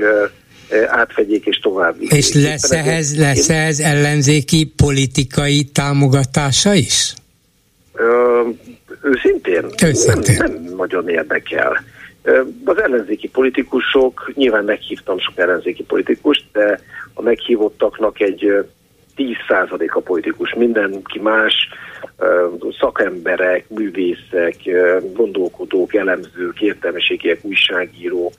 átvegyék és tovább. És lesz ehhez, lesz ehhez ellenzéki politikai támogatása is? Ö, őszintén? Őszintén. Nem, nem nagyon érdekel. Az ellenzéki politikusok, nyilván meghívtam sok ellenzéki politikust, de a meghívottaknak egy 10% a politikus, mindenki más, szakemberek, művészek, gondolkodók, elemzők, értelmiségiek, újságírók,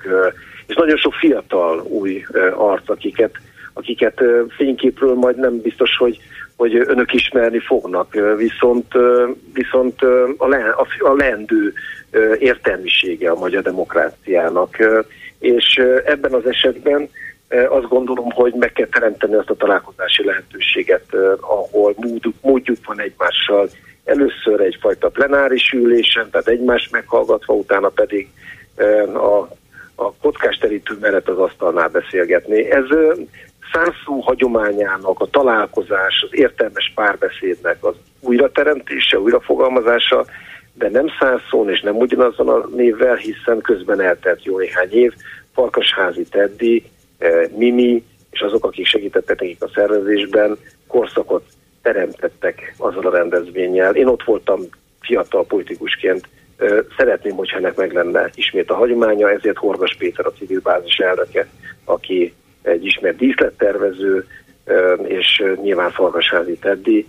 és nagyon sok fiatal új arc, akiket, akiket fényképről majd nem biztos, hogy hogy önök ismerni fognak, viszont, viszont a, le, a, leendő értelmisége a magyar demokráciának. És ebben az esetben azt gondolom, hogy meg kell teremteni azt a találkozási lehetőséget, ahol módjuk, módjuk van egymással. Először egyfajta plenáris ülésen, tehát egymást meghallgatva, utána pedig a, a kockásterítő mellett az asztalnál beszélgetni. Ez százszó hagyományának a találkozás, az értelmes párbeszédnek az újrateremtése, újrafogalmazása, de nem százszón és nem ugyanazon a névvel, hiszen közben eltelt jó néhány év, Farkasházi Teddy, Mimi és azok, akik segítettek nekik a szervezésben, korszakot teremtettek azzal a rendezvényel. Én ott voltam fiatal politikusként, eh, szeretném, hogyha ennek meg lenne ismét a hagyománya, ezért Horgas Péter a civil bázis elnöke, aki egy ismert díszlettervező, eh, és nyilván Fargasházi Teddy,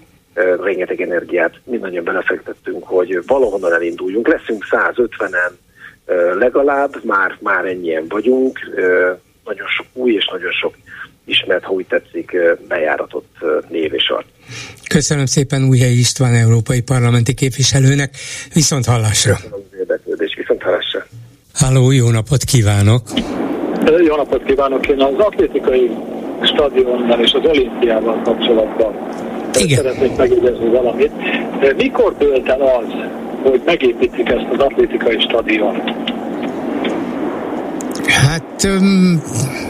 rengeteg energiát mindannyian belefektettünk, hogy valahonnan elinduljunk. Leszünk 150-en legalább, már, már ennyien vagyunk, nagyon sok új és nagyon sok ismert, ha úgy tetszik, bejáratott név és art. Köszönöm szépen Újhelyi István európai parlamenti képviselőnek, viszont hallásra. Köszönöm az érdeklődés, viszont hallásra. Háló, jó napot kívánok! Jó napot kívánok! Én az atlétikai stadionnal és az olimpiával kapcsolatban Igen. szeretnék megjegyezni valamit. Mikor dölt el az, hogy megépítik ezt az atlétikai stadiont? Hát um,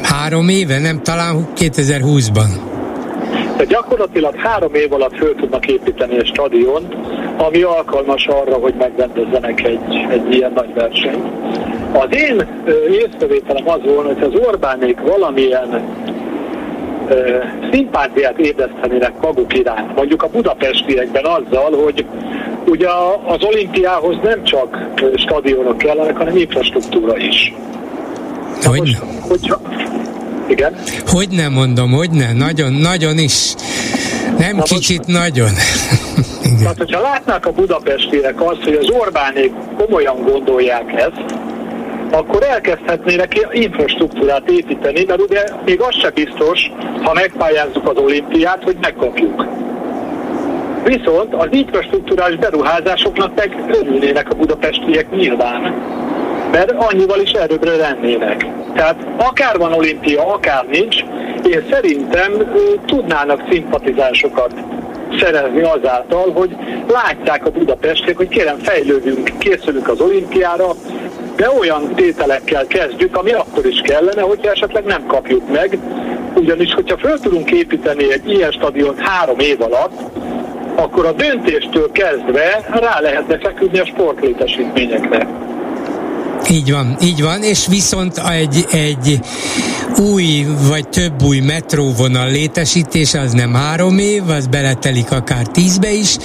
három éve, nem talán 2020-ban. De gyakorlatilag három év alatt föl tudnak építeni egy stadiont, ami alkalmas arra, hogy megrendezzenek egy, egy ilyen nagy versenyt. Az én észrevételem az volna, hogy az Orbánék valamilyen ö, szimpátiát ébresztenének maguk iránt, mondjuk a budapestiekben azzal, hogy ugye az olimpiához nem csak stadionok kellenek, hanem infrastruktúra is. Hogy most, hogyha... Igen? Hogy nem mondom, hogy nem, nagyon, nagyon is. Nem Na kicsit, most... nagyon. Igen. Tehát, hogyha látnák a budapestiek azt, hogy az Orbánék komolyan gondolják ezt, akkor elkezdhetnének infrastruktúrát építeni, mert ugye még az se biztos, ha megpályázzuk az olimpiát, hogy megkapjuk. Viszont az infrastruktúrás beruházásoknak meg örülnének a budapestiek nyilván, mert annyival is erőbbre lennének. Tehát akár van olimpia, akár nincs, én szerintem tudnának szimpatizásokat szerezni azáltal, hogy látják a budapestiek, hogy kérem fejlődünk, készülünk az olimpiára, de olyan tételekkel kezdjük, ami akkor is kellene, hogyha esetleg nem kapjuk meg, ugyanis hogyha föl tudunk építeni egy ilyen stadiont három év alatt, akkor a döntéstől kezdve rá lehetne feküdni a sportlétesítményekre. Így van, így van, és viszont egy, egy új vagy több új metróvonal létesítése az nem három év, az beletelik akár tízbe is,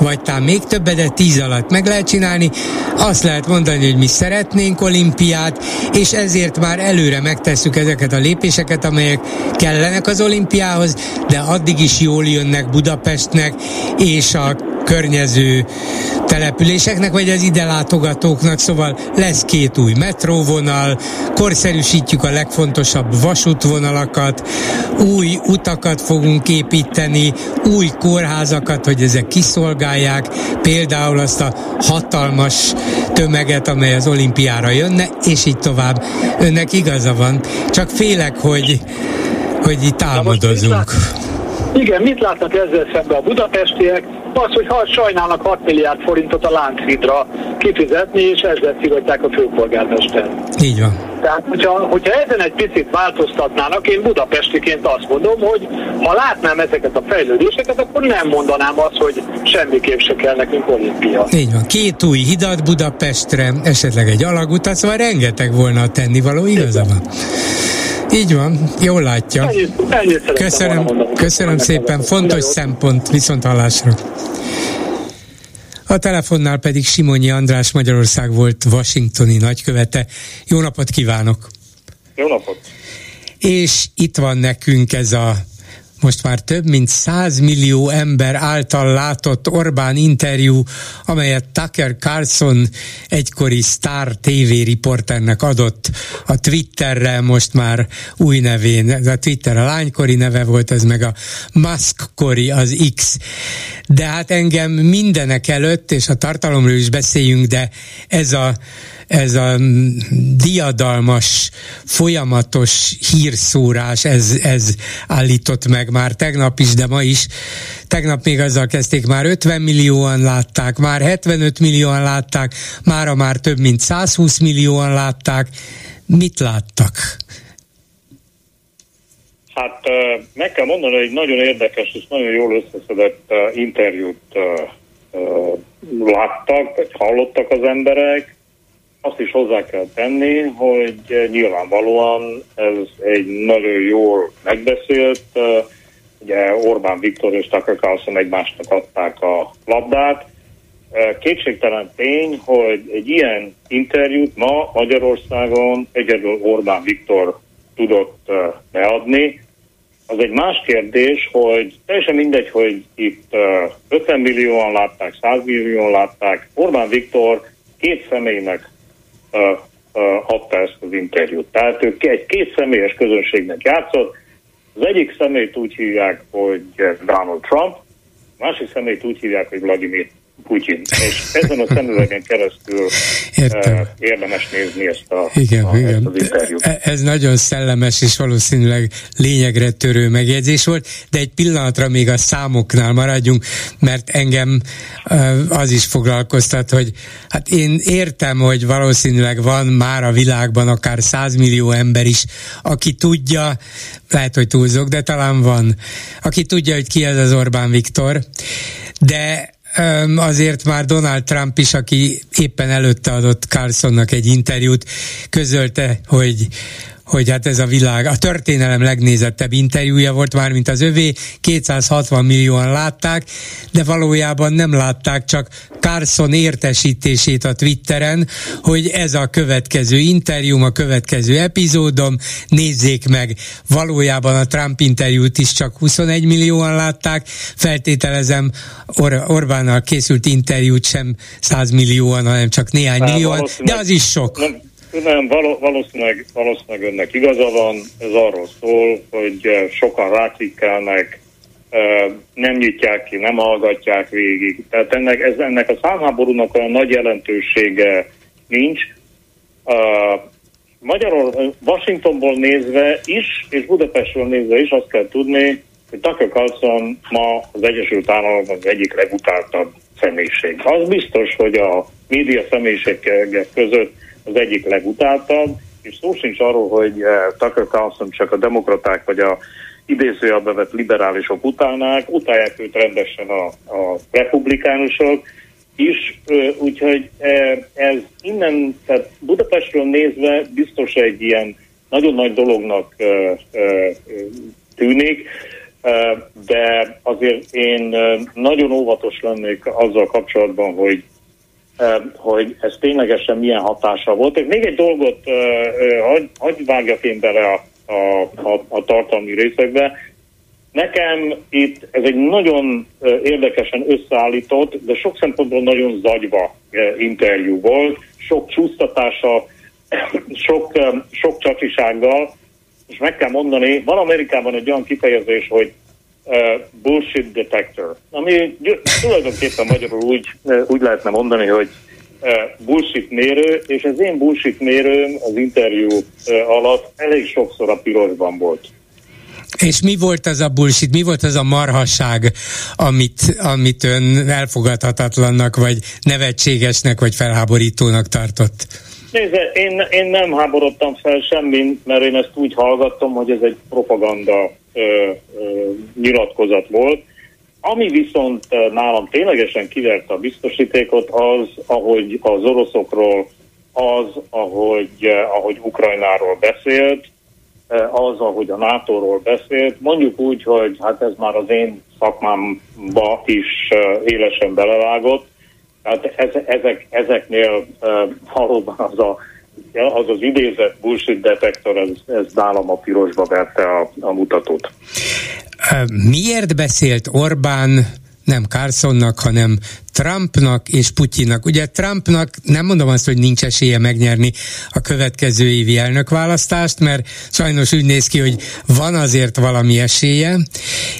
vagy talán még többet, de tíz alatt meg lehet csinálni. Azt lehet mondani, hogy mi szeretnénk olimpiát, és ezért már előre megtesszük ezeket a lépéseket, amelyek kellenek az olimpiához, de addig is jól jönnek Budapestnek, és a környező településeknek, vagy az ide látogatóknak, szóval lesz két új metróvonal, korszerűsítjük a legfontosabb vasútvonalakat, új utakat fogunk építeni, új kórházakat, hogy ezek kiszolgálják, például azt a hatalmas tömeget, amely az olimpiára jönne, és így tovább. Önnek igaza van, csak félek, hogy, hogy itt álmodozunk. Igen, mit látnak ezzel szemben a budapestiek? Az, hogy ha sajnálnak 6 milliárd forintot a Lánchídra kifizetni, és ezzel szivatják a főpolgármester. Így van. Tehát, hogyha, hogyha ezen egy picit változtatnának, én budapestiként azt mondom, hogy ha látnám ezeket a fejlődéseket, akkor nem mondanám azt, hogy semmiképp se kell nekünk olimpia. Így van. Két új hidat Budapestre, esetleg egy alagutat, szóval rengeteg volna a tennivaló, igaza van. Így van, jól látja. Ennyit, ennyit köszönöm, köszönöm szépen, fontos szempont, viszont hallásra. A telefonnál pedig Simonyi András Magyarország volt washingtoni nagykövete. Jó napot kívánok! Jó napot! És itt van nekünk ez a most már több mint 100 millió ember által látott Orbán interjú, amelyet Tucker Carlson egykori Star TV riporternek adott a Twitterre, most már új nevén. A Twitter a lánykori neve volt, ez meg a Musk-kori, az X. De hát engem mindenek előtt, és a tartalomról is beszéljünk, de ez a ez a diadalmas, folyamatos hírszórás, ez, ez állított meg már tegnap is, de ma is. Tegnap még azzal kezdték, már 50 millióan látták, már 75 millióan látták, mára már több mint 120 millióan látták. Mit láttak? Hát meg kell mondani, hogy nagyon érdekes és nagyon jól összeszedett interjút láttak, vagy hallottak az emberek, azt is hozzá kell tenni, hogy nyilvánvalóan ez egy nagyon jól megbeszélt, ugye Orbán Viktor és Tucker Carlson egymásnak adták a labdát. Kétségtelen tény, hogy egy ilyen interjút ma Magyarországon egyedül Orbán Viktor tudott beadni. Az egy más kérdés, hogy teljesen mindegy, hogy itt 50 millióan látták, 100 millióan látták. Orbán Viktor két személynek adta ezt az interjút. Tehát ő egy két személyes közönségnek játszott. Az egyik személyt úgy hívják, hogy Donald Trump, a másik személyt úgy hívják, hogy Vladimir Putyin. És ezen a szemüvegen keresztül Értem. Uh, érdemes nézni ezt, a, igen, a, igen. ezt az interjút. E, ez nagyon szellemes és valószínűleg lényegre törő megjegyzés volt, de egy pillanatra még a számoknál maradjunk, mert engem uh, az is foglalkoztat, hogy hát én értem, hogy valószínűleg van már a világban akár 100 millió ember is, aki tudja, lehet, hogy túlzok, de talán van, aki tudja, hogy ki ez az Orbán Viktor, de azért már Donald Trump is, aki éppen előtte adott Carlsonnak egy interjút, közölte, hogy hogy hát ez a világ, a történelem legnézettebb interjúja volt már, mint az övé, 260 millióan látták, de valójában nem látták csak Carson értesítését a Twitteren, hogy ez a következő interjú, a következő epizódom, nézzék meg. Valójában a Trump interjút is csak 21 millióan látták, feltételezem Or- Orbánnal készült interjút sem 100 millióan, hanem csak néhány millióan, de az is sok. Nem, nem, valószínűleg, valószínűleg önnek igaza van, ez arról szól, hogy eh, sokan ráklikkelnek, eh, nem nyitják ki, nem hallgatják végig. Tehát ennek, ez, ennek a számháborúnak olyan nagy jelentősége nincs. Uh, Magyarul, Washingtonból nézve is, és Budapestről nézve is azt kell tudni, hogy Tucker Carlson ma az Egyesült Államokban az egyik legutáltabb személyiség. Az biztos, hogy a média személyiségek között az egyik legutáltabb, és szó sincs arról, hogy eh, Tucker Carlson csak a demokraták vagy a idézőjelbe vett liberálisok utálnák, utálják őt rendesen a, a republikánusok is, úgyhogy eh, ez innen, tehát Budapestről nézve biztos egy ilyen nagyon nagy dolognak eh, tűnik, de azért én nagyon óvatos lennék azzal kapcsolatban, hogy hogy ez ténylegesen milyen hatása volt. És még egy dolgot hagy, hagy vágjak én bele a, a, a, a tartalmi részekbe. Nekem itt ez egy nagyon érdekesen összeállított, de sok szempontból nagyon zagyva interjú volt, sok csúsztatása, sok, sok csacsisággal, és meg kell mondani, van Amerikában egy olyan kifejezés, hogy bullshit detector, ami tulajdonképpen magyarul úgy, úgy lehetne mondani, hogy bullshit mérő, és az én bullshit mérőm az interjú alatt elég sokszor a pirosban volt. És mi volt az a bullshit, mi volt az a marhasság, amit, amit ön elfogadhatatlannak, vagy nevetségesnek, vagy felháborítónak tartott? Nézze, én, én nem háborodtam fel semmin, mert én ezt úgy hallgattam, hogy ez egy propaganda ö, ö, nyilatkozat volt. Ami viszont nálam ténylegesen kiverte a biztosítékot, az, ahogy az oroszokról, az, ahogy, ahogy Ukrajnáról beszélt, az, ahogy a NATO-ról beszélt. Mondjuk úgy, hogy hát ez már az én szakmámba is élesen belevágott, Hát ezek, ezeknél valóban az a az az idézett bullshit detektor, ez, ez nálam a pirosba verte a, a mutatót. Miért beszélt Orbán nem Carsonnak, hanem Trumpnak és Putyinnak. Ugye Trumpnak nem mondom azt, hogy nincs esélye megnyerni a következő évi elnökválasztást, mert sajnos úgy néz ki, hogy van azért valami esélye,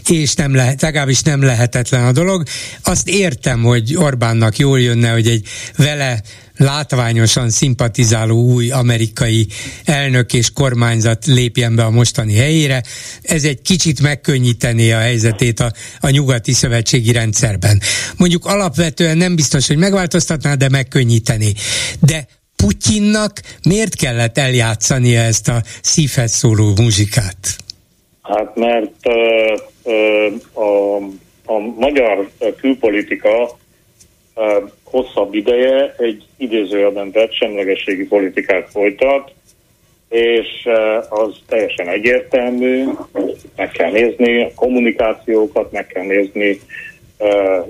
és nem lehet, legalábbis nem lehetetlen a dolog. Azt értem, hogy Orbánnak jól jönne, hogy egy vele látványosan szimpatizáló új amerikai elnök és kormányzat lépjen be a mostani helyére. Ez egy kicsit megkönnyítené a helyzetét a, a nyugati szövetségi rendszerben. Mondjuk alapvetően nem biztos, hogy megváltoztatná, de megkönnyíteni. De Putyinnak miért kellett eljátszania ezt a szívhez szóló muzsikát? Hát mert uh, uh, a, a magyar külpolitika hosszabb ideje egy idézőjelben vett semlegességi politikát folytat, és az teljesen egyértelmű, meg kell nézni a kommunikációkat, meg kell nézni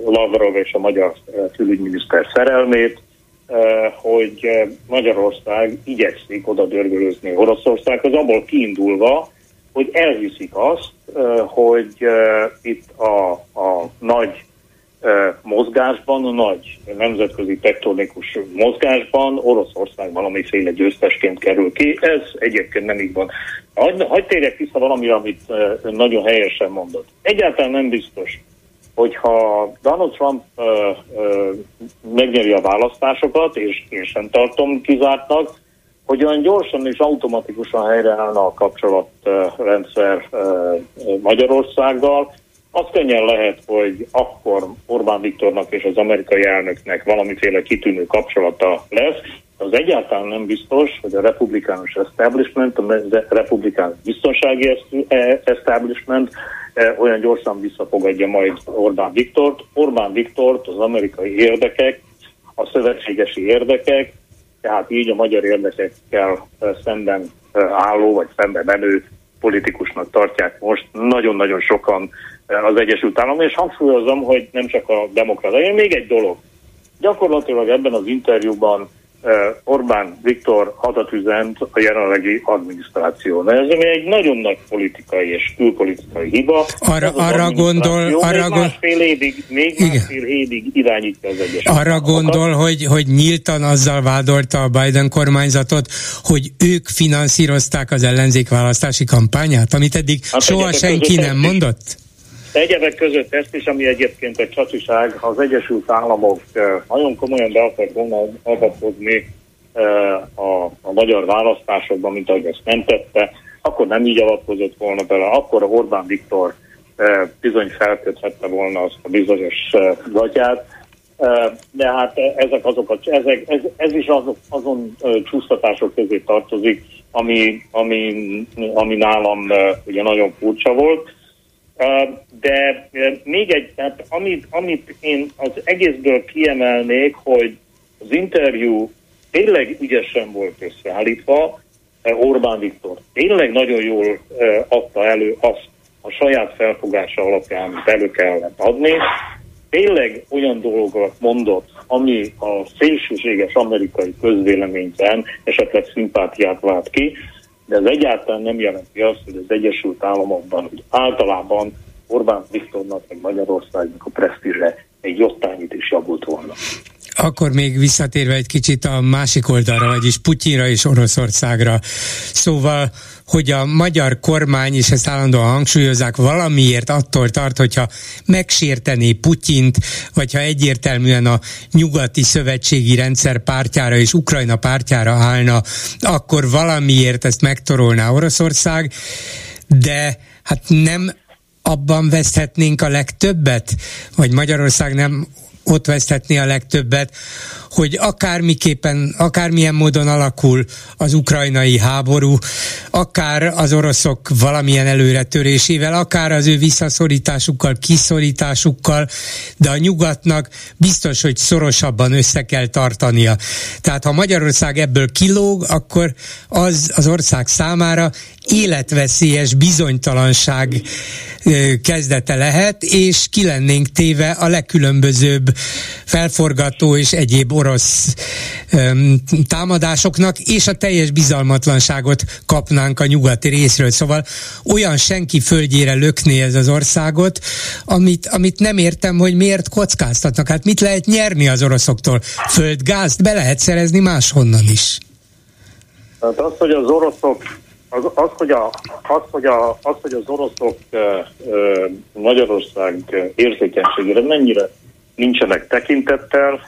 Lavrov és a magyar külügyminiszter szerelmét, hogy Magyarország igyekszik oda dörgölözni Oroszországhoz, abból kiindulva, hogy elhiszik azt, hogy itt a, a nagy mozgásban, nagy nemzetközi tektonikus mozgásban Oroszország valamiféle győztesként kerül ki. Ez egyébként nem így van. Hagy, hagy térjek vissza valamire, amit nagyon helyesen mondott. Egyáltalán nem biztos, hogyha Donald Trump uh, uh, megnyeri a választásokat, és én sem tartom kizártnak, hogy olyan gyorsan és automatikusan helyreállna a kapcsolatrendszer Magyarországgal, az könnyen lehet, hogy akkor Orbán Viktornak és az amerikai elnöknek valamiféle kitűnő kapcsolata lesz. Az egyáltalán nem biztos, hogy a republikánus establishment, a republikánus biztonsági e, establishment e, olyan gyorsan visszafogadja majd Orbán Viktort. Orbán Viktort az amerikai érdekek, a szövetségesi érdekek, tehát így a magyar érdekekkel e, szemben álló vagy szembe menő politikusnak tartják most nagyon-nagyon sokan az Egyesült Államok, és hangsúlyozom, hogy nem csak a demokrata. Még egy dolog. Gyakorlatilag ebben az interjúban Orbán Viktor hadat üzent a jelenlegi adminisztráció. Ez egy nagyon nagy politikai és külpolitikai hiba. Arra, arra gondol, arra még másfél évig, még igen. másfél évig irányítja az egyes. Arra gondol, hogy, hogy nyíltan azzal vádolta a Biden kormányzatot, hogy ők finanszírozták az ellenzék választási kampányát, amit eddig hát soha senki nem mondott? Egyebek között ezt is, ami egyébként egy csacsiság, ha az Egyesült Államok eh, nagyon komolyan be akart volna avatkozni eh, a, a magyar választásokban, mint ahogy ezt nem tette, akkor nem így avatkozott volna bele, akkor a Orbán Viktor eh, bizony felköthette volna azt a bizonyos gatyát, de hát ezek azok a, ezek, ez, ez is azok, azon csúsztatások közé tartozik, ami, ami, ami nálam ugye nagyon furcsa volt. De még egy, tehát amit, amit én az egészből kiemelnék, hogy az interjú tényleg ügyesen volt összeállítva, Orbán Viktor tényleg nagyon jól adta elő azt a saját felfogása alapján, amit elő kellett adni. Tényleg olyan dolgokat mondott, ami a szélsőséges amerikai közvéleményben esetleg szimpátiát vált ki, de ez egyáltalán nem jelenti azt, hogy az Egyesült Államokban hogy általában Orbán Viktornak, meg Magyarországnak a presztízse egy jottányit is javult volna. Akkor még visszatérve egy kicsit a másik oldalra, vagyis Putyinra és Oroszországra. Szóval, hogy a magyar kormány, és ezt állandóan hangsúlyozzák, valamiért attól tart, hogyha megsértené Putyint, vagy ha egyértelműen a nyugati szövetségi rendszer pártjára és Ukrajna pártjára állna, akkor valamiért ezt megtorolná Oroszország, de hát nem abban veszthetnénk a legtöbbet, vagy Magyarország nem ott veszthetné a legtöbbet, hogy akármiképpen, akármilyen módon alakul az ukrajnai háború, akár az oroszok valamilyen előretörésével, akár az ő visszaszorításukkal, kiszorításukkal, de a nyugatnak biztos, hogy szorosabban össze kell tartania. Tehát ha Magyarország ebből kilóg, akkor az az ország számára életveszélyes bizonytalanság kezdete lehet, és ki lennénk téve a legkülönbözőbb felforgató és egyéb orosz um, támadásoknak, és a teljes bizalmatlanságot kapnánk a nyugati részről. Szóval olyan senki földjére lökné ez az országot, amit, amit nem értem, hogy miért kockáztatnak. Hát mit lehet nyerni az oroszoktól? Földgázt be lehet szerezni máshonnan is. Hát az, hogy az oroszok az, az, hogy a, az, hogy a, az, hogy az oroszok e, Magyarország érzékenységére mennyire nincsenek tekintettel,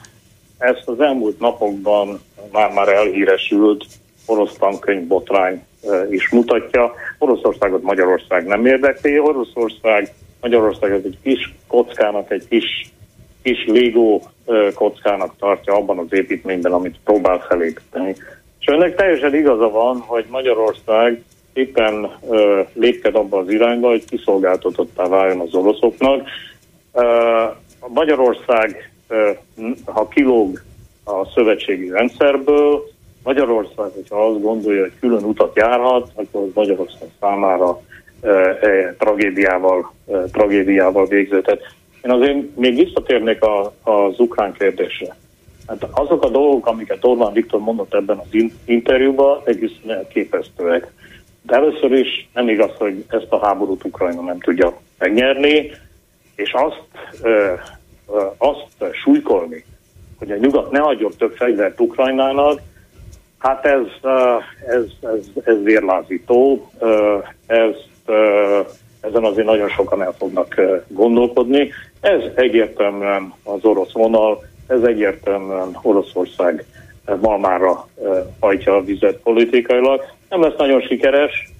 ezt az elmúlt napokban már-már elhíresült orosz tankönyv botrány e, is mutatja. Oroszországot Magyarország nem érdekli. Oroszország, Magyarország egy kis kockának, egy kis, kis légó kockának tartja abban az építményben, amit próbál felépíteni. És önnek teljesen igaza van, hogy Magyarország éppen ö, lépked abba az irányba, hogy kiszolgáltatottá váljon az oroszoknak. Ö, Magyarország, ha kilóg a szövetségi rendszerből, Magyarország, hogyha azt gondolja, hogy külön utat járhat, akkor az Magyarország számára e, tragédiával, tragédiával végződhet. Én azért még visszatérnék a, az ukrán kérdésre. Hát azok a dolgok, amiket Orbán Viktor mondott ebben az interjúban, egészen elképesztőek. De először is nem igaz, hogy ezt a háborút Ukrajna nem tudja megnyerni, és azt, ö, ö, azt súlykolni, hogy a nyugat ne adjon több fegyvert Ukrajnának, hát ez, ö, ez, ez, ez vérlázító, ö, ezt, ö, ezen azért nagyon sokan el fognak gondolkodni. Ez egyértelműen az orosz vonal, ez egyértelműen Oroszország malmára hajtja a vizet politikailag. Nem lesz nagyon sikeres,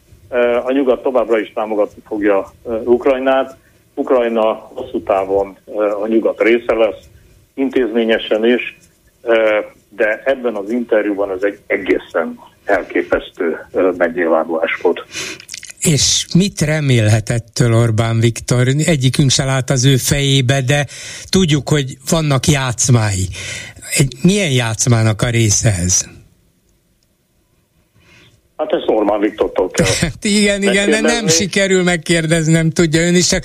a nyugat továbbra is támogatni fogja Ukrajnát. Ukrajna hosszú távon a nyugat része lesz, intézményesen is, de ebben az interjúban ez egy egészen elképesztő megnyilvánulás volt. És mit remélhet ettől Orbán Viktor? Egyikünk se lát az ő fejébe, de tudjuk, hogy vannak játszmái. Egy, milyen játszmának a része ez? Hát ezt Orbán Viktortól kell. Igen, igen, de nem sikerül megkérdeznem, tudja ön is, csak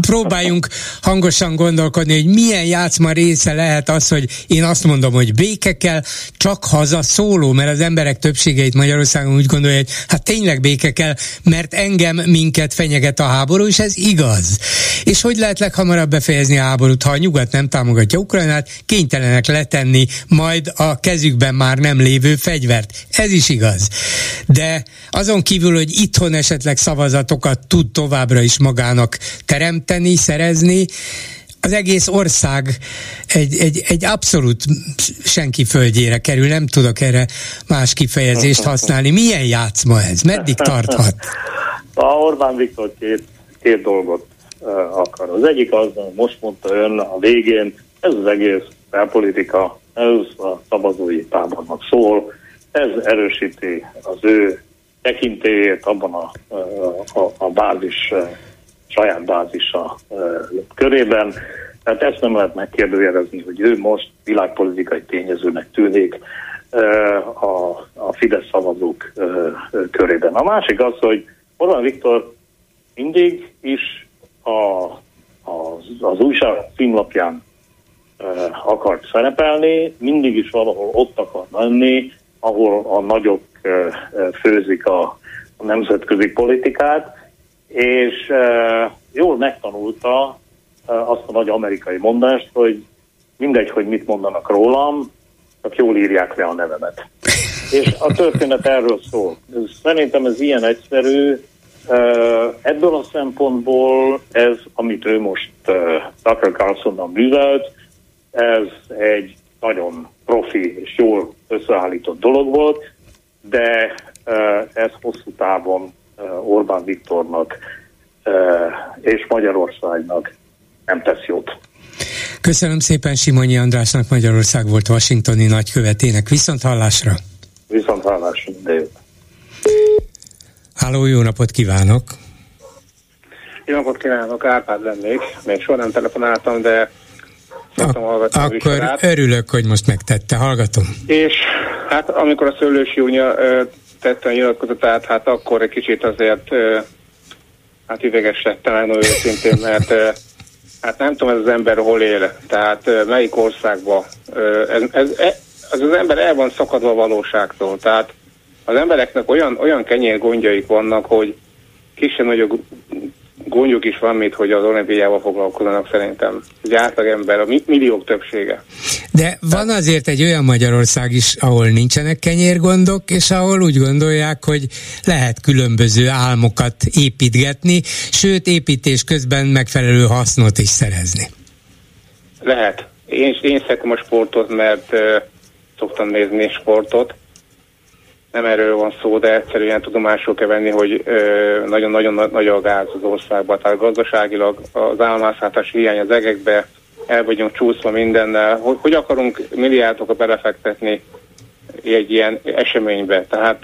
próbáljunk hangosan gondolkodni, hogy milyen játszma része lehet az, hogy én azt mondom, hogy béke kell, csak haza szóló, mert az emberek többségeit Magyarországon úgy gondolja, hogy hát tényleg béke kell, mert engem, minket fenyeget a háború, és ez igaz. És hogy lehet leghamarabb befejezni a háborút, ha a nyugat nem támogatja Ukrajnát, kénytelenek letenni majd a kezükben már nem lévő fegyvert. Ez is igaz de azon kívül, hogy itthon esetleg szavazatokat tud továbbra is magának teremteni, szerezni, az egész ország egy, egy, egy abszolút senki földjére kerül, nem tudok erre más kifejezést használni. Milyen játszma ez? Meddig tarthat? A Orbán Viktor két, két dolgot akar. Az egyik az, most mondta ön a végén, ez az egész belpolitika, ez a szavazói tábornak szól, ez erősíti az ő tekintélyét abban a, a, a bázis, saját bázisa körében. Tehát ezt nem lehet megkérdőjelezni, hogy ő most világpolitikai tényezőnek tűnik a, a Fidesz szavazók körében. A másik az, hogy Orbán Viktor mindig is a, az, az újság címlapján akart szerepelni, mindig is valahol ott akar lenni, ahol a nagyok főzik a, a nemzetközi politikát, és jól megtanulta azt a nagy amerikai mondást, hogy mindegy, hogy mit mondanak rólam, csak jól írják le a nevemet. És a történet erről szól. Szerintem ez ilyen egyszerű. Ebből a szempontból ez, amit ő most Tucker Carlsonnal művelt, ez egy nagyon profi és jól összeállított dolog volt, de ez hosszú távon Orbán Viktornak és Magyarországnak nem tesz jót. Köszönöm szépen Simonyi Andrásnak, Magyarország volt Washingtoni nagykövetének. Viszont hallásra! Viszont hallásra, de jó. Háló, jó napot kívánok! Jó napot kívánok, Árpád lennék. Még soha nem telefonáltam, de Ak- akkor örülök, hogy most megtette, hallgatom. És hát amikor a Szőlősi Unia tette a nyilatkozatát, hát akkor egy kicsit azért hát ideges lettem nagyon őszintén, mert hát nem tudom, ez az ember hol él, tehát melyik országban. Ez, ez, ez az ember el van szakadva a valóságtól, tehát az embereknek olyan, olyan kenyér gondjaik vannak, hogy kisebb nagyobb gondjuk is van, mint hogy az olimpiával foglalkozanak szerintem. Egy ember, a milliók többsége. De van azért egy olyan Magyarország is, ahol nincsenek kenyérgondok, és ahol úgy gondolják, hogy lehet különböző álmokat építgetni, sőt építés közben megfelelő hasznot is szerezni. Lehet. Én, én szeretem a sportot, mert uh, szoktam nézni sportot, nem erről van szó, de egyszerűen tudomásul kell venni, hogy nagyon-nagyon nagy a gáz az országban. Tehát gazdaságilag az államházátás hiány az egekbe, el vagyunk csúszva mindennel. Hogy, hogy akarunk milliárdokat belefektetni egy ilyen eseménybe. Tehát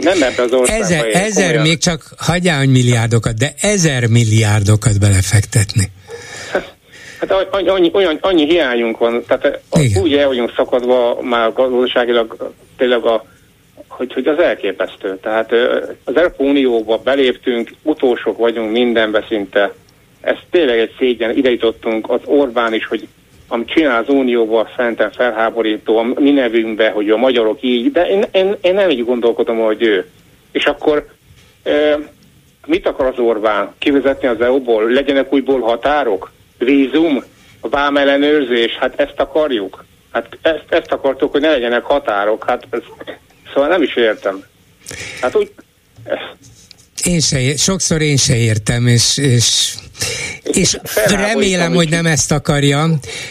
nem ebbe az országba. Ezer, ezer olyan... még csak hagyjál, hogy milliárdokat, de ezer milliárdokat belefektetni. Hát annyi, olyan, annyi hiányunk van, tehát Igen. úgy el vagyunk szakadva már gazdaságilag tényleg a hogy, hogy az elképesztő. Tehát az Európai Unióba beléptünk, utolsók vagyunk mindenbe szinte. Ez tényleg egy szégyen. Ide jutottunk az Orbán is, hogy amit csinál az Unióban, szerintem felháborító, a mi nevünkbe, hogy a magyarok így, de én, én, én nem így gondolkodom, hogy ő. És akkor e, mit akar az Orbán? Kivezetni az EU-ból? Legyenek újból határok? Vízum? Vámellenőrzés? Hát ezt akarjuk? Hát ezt, ezt akartuk, hogy ne legyenek határok. Hát ez, Szóval nem is értem. Hát úgy... Én se, sokszor én se értem, és, és és remélem, hogy nem ezt akarja,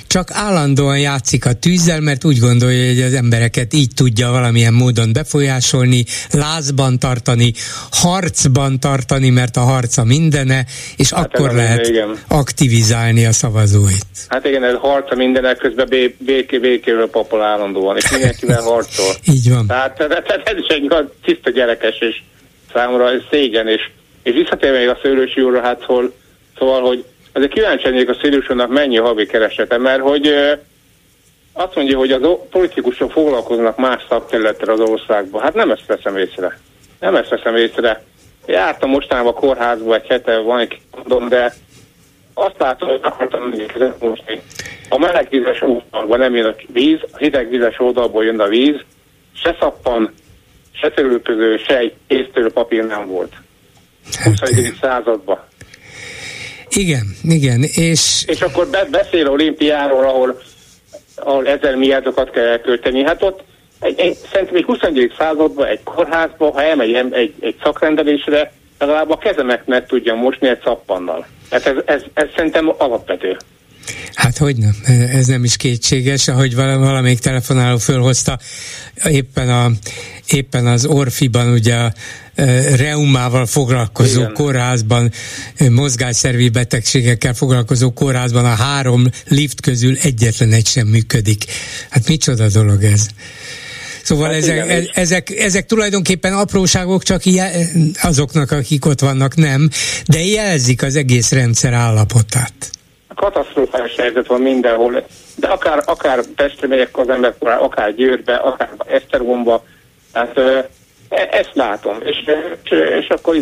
csak állandóan játszik a tűzzel, mert úgy gondolja, hogy az embereket így tudja valamilyen módon befolyásolni, lázban tartani, harcban tartani, mert a harca mindene, és hát akkor lehet igen. aktivizálni a szavazóit. Hát igen, ez harca mindene, közben béké, békéről papol állandóan, és mindenkivel harcol. így van. Tehát, tehát ez is egy tiszta gyerekes, és számomra ez szégyen, és, és visszatérve még a szőlősi úrra, hát hol Szóval, hogy azért kíváncsi lennék a Szilvusonnak mennyi havi keresete, mert hogy azt mondja, hogy az politikusok foglalkoznak más szakterülettel az országban. Hát nem ezt veszem észre. nem ezt veszem észre. Jártam mostanában a kórházba egy hete, van egy mondom, de azt látom, hogy akartam most A melegvizes oldalban nem jön a víz, a hidegvizes oldalból jön a víz, se szappan, se törülköző, se egy észtörő papír nem volt. 21. Hát, században. Igen, igen, és... És akkor be, beszél olimpiáról, ahol, ahol ezer milliárdokat kell elkölteni. Hát ott egy, egy, szerintem egy 21. században egy kórházba, ha elmegy egy, egy szakrendelésre, legalább a kezemet meg tudja mosni egy szappannal. Hát ez, ez, ez szerintem alapvető. Hát hogy nem, ez nem is kétséges, ahogy valamelyik telefonáló fölhozta, éppen, a, éppen az Orfiban ugye a e, reumával foglalkozó Igen. kórházban, e, mozgásszervi betegségekkel foglalkozó kórházban a három lift közül egyetlen egy sem működik. Hát micsoda dolog ez? Szóval hát ezek, igen, ezek, ezek tulajdonképpen apróságok, csak azoknak, akik ott vannak nem, de jelzik az egész rendszer állapotát. Katasztrofális helyzet van mindenhol, de akár, akár Pestre megyek az ember, akár Győrbe, akár Esztergomba, tehát e, ezt látom, és, és, és akkor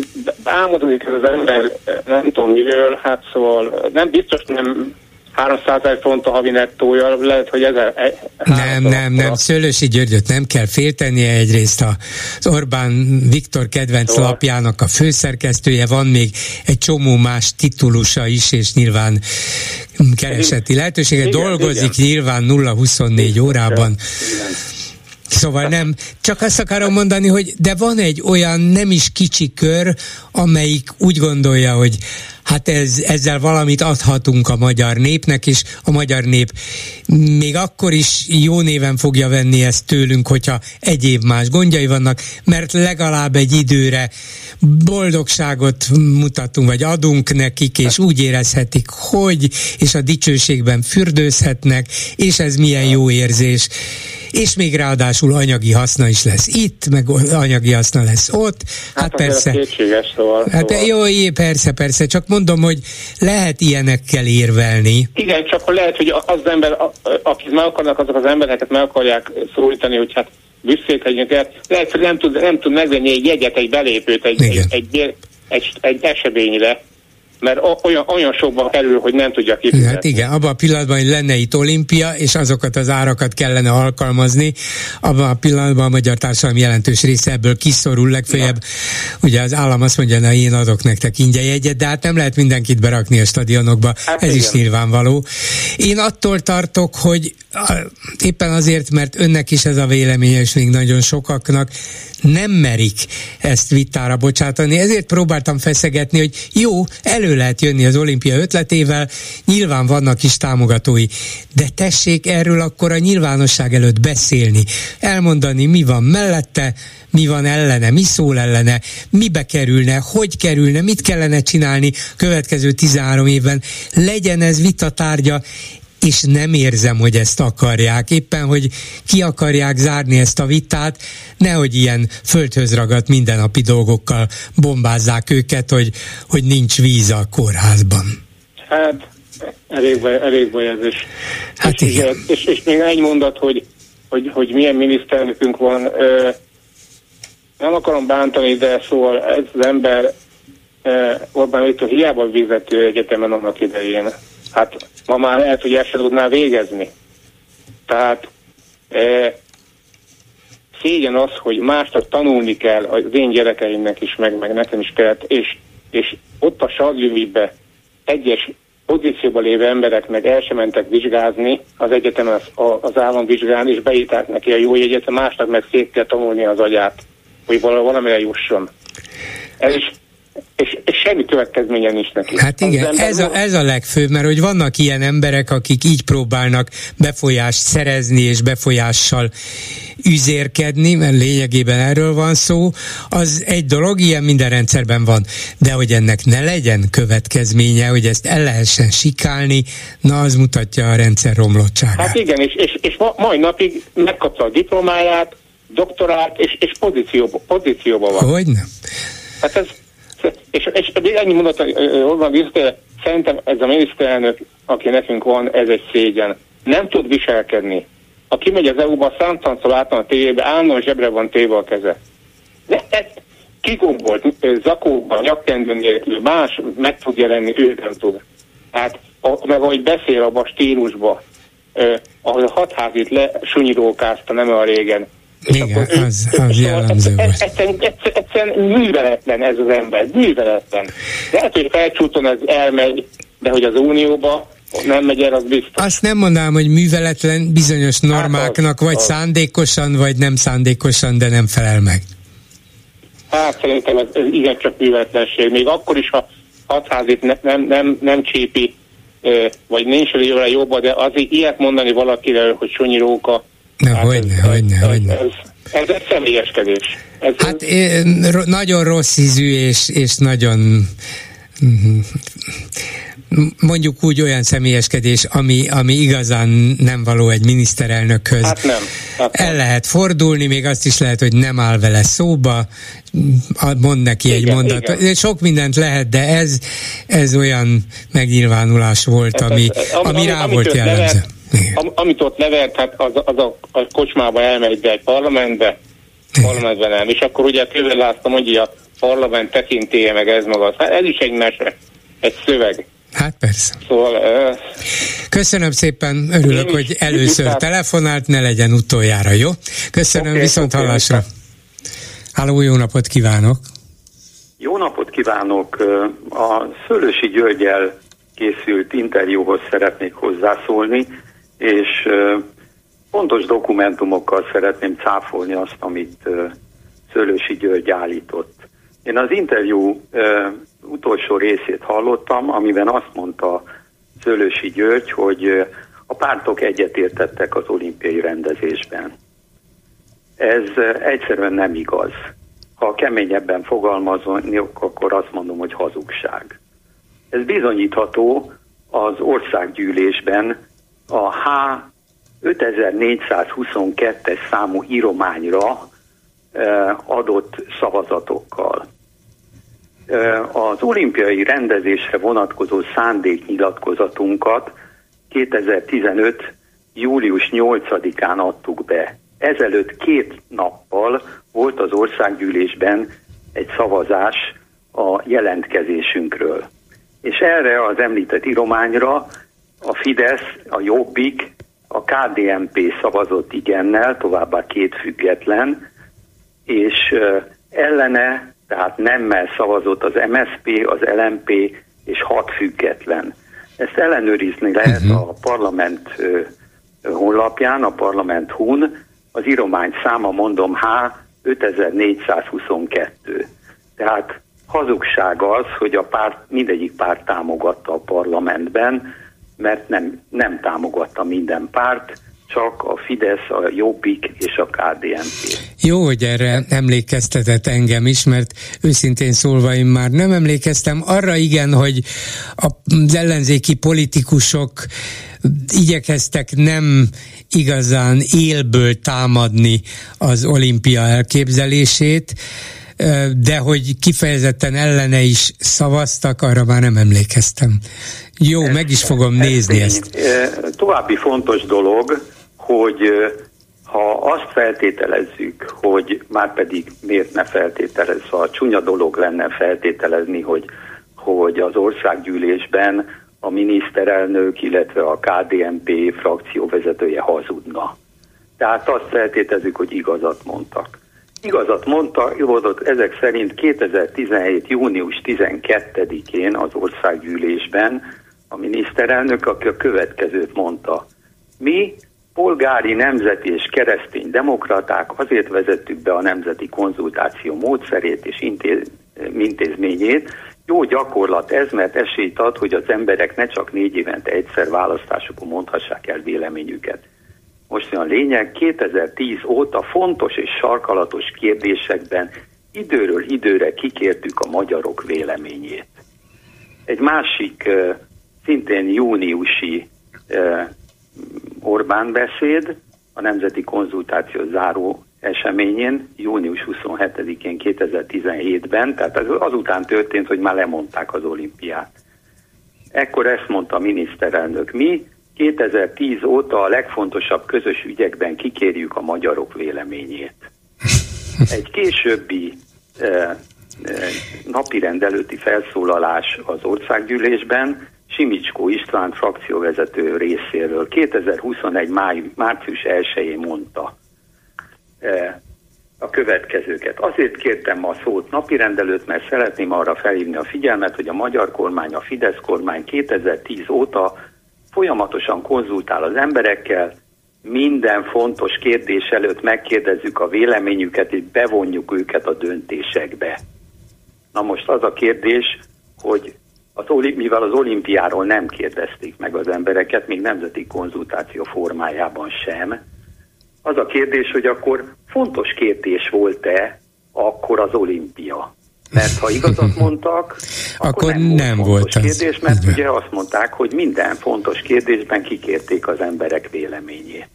álmodozik ez az ember, nem tudom miről, hát szóval nem biztos nem 300 ezer font a havi nettója, lehet, hogy ezer... E, nem, nem, nem, Szőlősi Györgyöt nem kell féltenie, egyrészt az Orbán Viktor kedvenc szóval. lapjának a főszerkesztője, van még egy csomó más titulusa is, és nyilván kereseti lehetősége, igen, dolgozik igen. nyilván 0-24 órában. Igen. Szóval nem, csak azt akarom mondani, hogy de van egy olyan nem is kicsi kör, amelyik úgy gondolja, hogy hát ez, ezzel valamit adhatunk a magyar népnek, és a magyar nép még akkor is jó néven fogja venni ezt tőlünk, hogyha egyéb más gondjai vannak, mert legalább egy időre boldogságot mutatunk, vagy adunk nekik, és úgy érezhetik, hogy, és a dicsőségben fürdőzhetnek, és ez milyen jó érzés és még ráadásul anyagi haszna is lesz itt, meg anyagi haszna lesz ott. Hát, hát persze. szóval. Hát szóval. jó, jé, persze, persze, csak mondom, hogy lehet ilyenekkel érvelni. Igen, csak lehet, hogy az ember, akik meg akarnak, azok az embereket meg akarják szólítani, hogy hát visszétegyünk el. Lehet, hogy nem tud, nem tud megvenni egy jegyet, egy belépőt, egy, egy, egy, egy, egy eseményre mert olyan, olyan sokban kerül, hogy nem tudja kifizetni. Hát igen, abban a pillanatban, hogy lenne itt olimpia, és azokat az árakat kellene alkalmazni, abban a pillanatban a magyar társadalom jelentős része ebből kiszorul legfeljebb. Na. Ugye az állam azt mondja, na én adok nektek ingyen jegyet, de hát nem lehet mindenkit berakni a stadionokba, hát ez igen. is nyilvánvaló. Én attól tartok, hogy éppen azért, mert önnek is ez a véleménye, és még nagyon sokaknak, nem merik ezt vitára bocsátani, ezért próbáltam feszegetni, hogy jó, elő lehet jönni az olimpia ötletével, nyilván vannak is támogatói, de tessék erről akkor a nyilvánosság előtt beszélni, elmondani, mi van mellette, mi van ellene, mi szól ellene, mibe kerülne, hogy kerülne, mit kellene csinálni következő 13 évben, legyen ez vita tárgya, és nem érzem, hogy ezt akarják. Éppen, hogy ki akarják zárni ezt a vitát, nehogy ilyen földhöz ragadt mindennapi dolgokkal bombázzák őket, hogy, hogy nincs víz a kórházban. Hát, elég baj, elég baj ez is. Hát és, igen. És, és még egy mondat, hogy, hogy, hogy milyen miniszternökünk van. Ö, nem akarom bántani, de szóval ez az ember Orbán Viktor hiába vezető egyetemen annak idején. Hát ma már lehet, hogy ezt tudná végezni. Tehát e, szégyen az, hogy másnak tanulni kell az én gyerekeimnek is, meg, meg nekem is kellett, és, és ott a sarjúvibe egyes pozícióban lévő emberek meg el sem mentek vizsgázni az egyetemen az, az állam vizsgálni, és beírták neki a jó jegyet, másnak meg szét kell tanulni az agyát, hogy valamire jusson. Ez is és, és semmi következménye nincs neki. Hát igen, ez a, ez a legfőbb, mert hogy vannak ilyen emberek, akik így próbálnak befolyást szerezni és befolyással üzérkedni, mert lényegében erről van szó, az egy dolog, ilyen minden rendszerben van, de hogy ennek ne legyen következménye, hogy ezt el lehessen sikálni, na az mutatja a rendszer romlottságát. Hát igen, és, és, és ma, mai napig megkapta a diplomáját, doktorát, és, és pozícióba, pozícióba van. Hogy nem? Hát ez és, és még ennyi mondat, Orbán Viktor, szerintem ez a miniszterelnök, aki nekünk van, ez egy szégyen. Nem tud viselkedni. Aki megy az EU-ba, számtalanszor láttam a tévébe, állandóan zsebre van téve a keze. De ez, kigombolt zakóban, nyakkendő nélkül, más meg tud jelenni, ő nem tud. Tehát, a, meg ahogy beszél abban a stílusba, eh, ahogy a hatházit lesunyirókázta nem olyan régen, igen, akkor az, az jellemző volt. Egyszerűen, egyszerűen műveletlen ez az ember, műveletlen. Lehet, hogy felcsúton ez elmegy, de hogy az Unióba nem megy el, az biztos. Azt nem mondanám, hogy műveletlen bizonyos hát normáknak, hát az, vagy az. szándékosan, vagy nem szándékosan, de nem felel meg. Hát szerintem ez, ez igencsak műveletlenség. Még akkor is, ha hatházit ne, nem, nem, nem csépi, vagy nincs vele jobba, de azért ilyet mondani valakire, hogy Sonyi Róka, Na, hát hogyne, ez, hogyne, ez, hogyne. Ez, ez egy személyeskedés. Ez hát én, nagyon rossz ízű, és, és nagyon mhm, mondjuk úgy olyan személyeskedés, ami, ami igazán nem való egy miniszterelnökhöz. Hát nem. Hát El nem. lehet fordulni, még azt is lehet, hogy nem áll vele szóba, mond neki igen, egy mondatot. Igen. Sok mindent lehet, de ez, ez olyan megnyilvánulás volt, hát ami, ez, ami, ami rá volt jellemző. Am, amit ott levert, hát az, az a, a kocsmába elmegy be egy parlamentbe, parlamentben nem. És akkor ugye Kövér László mondja, a parlament tekintélye meg ez maga. Hát ez is egy mese, egy szöveg. Hát persze. Szóval... Uh, Köszönöm szépen, örülök, hogy először telefonált, ne legyen utoljára, jó? Köszönöm, okay, viszont okay, hallásra. Háló, jó napot kívánok! Jó napot kívánok! A Szőlősi Györgyel készült interjúhoz szeretnék hozzászólni és pontos dokumentumokkal szeretném cáfolni azt, amit Szőlősi György állított. Én az interjú utolsó részét hallottam, amiben azt mondta Szőlősi György, hogy a pártok egyetértettek az olimpiai rendezésben. Ez egyszerűen nem igaz. Ha keményebben fogalmazom, akkor azt mondom, hogy hazugság. Ez bizonyítható az országgyűlésben a H 5422-es számú írományra adott szavazatokkal. Az olimpiai rendezésre vonatkozó szándéknyilatkozatunkat 2015. július 8-án adtuk be. Ezelőtt két nappal volt az országgyűlésben egy szavazás a jelentkezésünkről. És erre az említett írományra a Fidesz, a Jobbik, a KDNP szavazott igennel, továbbá két független, és ellene, tehát nemmel szavazott az MSP, az LMP és hat független. Ezt ellenőrizni lehet uh-huh. a parlament honlapján, a parlament hun, az íromány száma mondom H 5422. Tehát hazugság az, hogy a párt, mindegyik párt támogatta a parlamentben, mert nem, nem támogatta minden párt, csak a Fidesz, a Jobbik és a KDNP. Jó, hogy erre emlékeztetett engem is, mert őszintén szólva én már nem emlékeztem. Arra igen, hogy az ellenzéki politikusok igyekeztek nem igazán élből támadni az olimpia elképzelését, de hogy kifejezetten ellene is szavaztak, arra már nem emlékeztem. Jó, ez, meg is fogom ez nézni ez ezt. További fontos dolog, hogy ha azt feltételezzük, hogy már pedig miért ne feltételez, a csúnya dolog lenne feltételezni, hogy, hogy az országgyűlésben a miniszterelnök, illetve a KDNP frakcióvezetője hazudna. Tehát azt feltételezzük, hogy igazat mondtak. Igazat mondta, igazat ezek szerint 2017. június 12-én az országgyűlésben a miniszterelnök, aki a következőt mondta. Mi, polgári, nemzeti és keresztény demokraták azért vezettük be a nemzeti konzultáció módszerét és intéz, intézményét, jó gyakorlat ez, mert esélyt ad, hogy az emberek ne csak négy évente egyszer választásokon mondhassák el véleményüket. Most a lényeg, 2010 óta fontos és sarkalatos kérdésekben időről időre kikértük a magyarok véleményét. Egy másik szintén júniusi Orbán beszéd, a Nemzeti Konzultáció záró eseményén, június 27-én 2017-ben, tehát az azután történt, hogy már lemondták az olimpiát. Ekkor ezt mondta a miniszterelnök, mi 2010 óta a legfontosabb közös ügyekben kikérjük a magyarok véleményét. Egy későbbi napi rendelőti felszólalás az országgyűlésben Simicskó István frakcióvezető részéről 2021. Máj, március 1-én mondta a következőket. Azért kértem ma a szót napirendelőt, mert szeretném arra felhívni a figyelmet, hogy a magyar kormány, a Fidesz kormány 2010 óta folyamatosan konzultál az emberekkel, minden fontos kérdés előtt megkérdezzük a véleményüket, és bevonjuk őket a döntésekbe. Na most az a kérdés, hogy az, mivel az olimpiáról nem kérdezték meg az embereket, még nemzeti konzultáció formájában sem, az a kérdés, hogy akkor fontos kérdés volt-e akkor az olimpia? Mert ha igazat mondtak, akkor, akkor nem, nem volt, volt fontos kérdés, mert Igen. ugye azt mondták, hogy minden fontos kérdésben kikérték az emberek véleményét.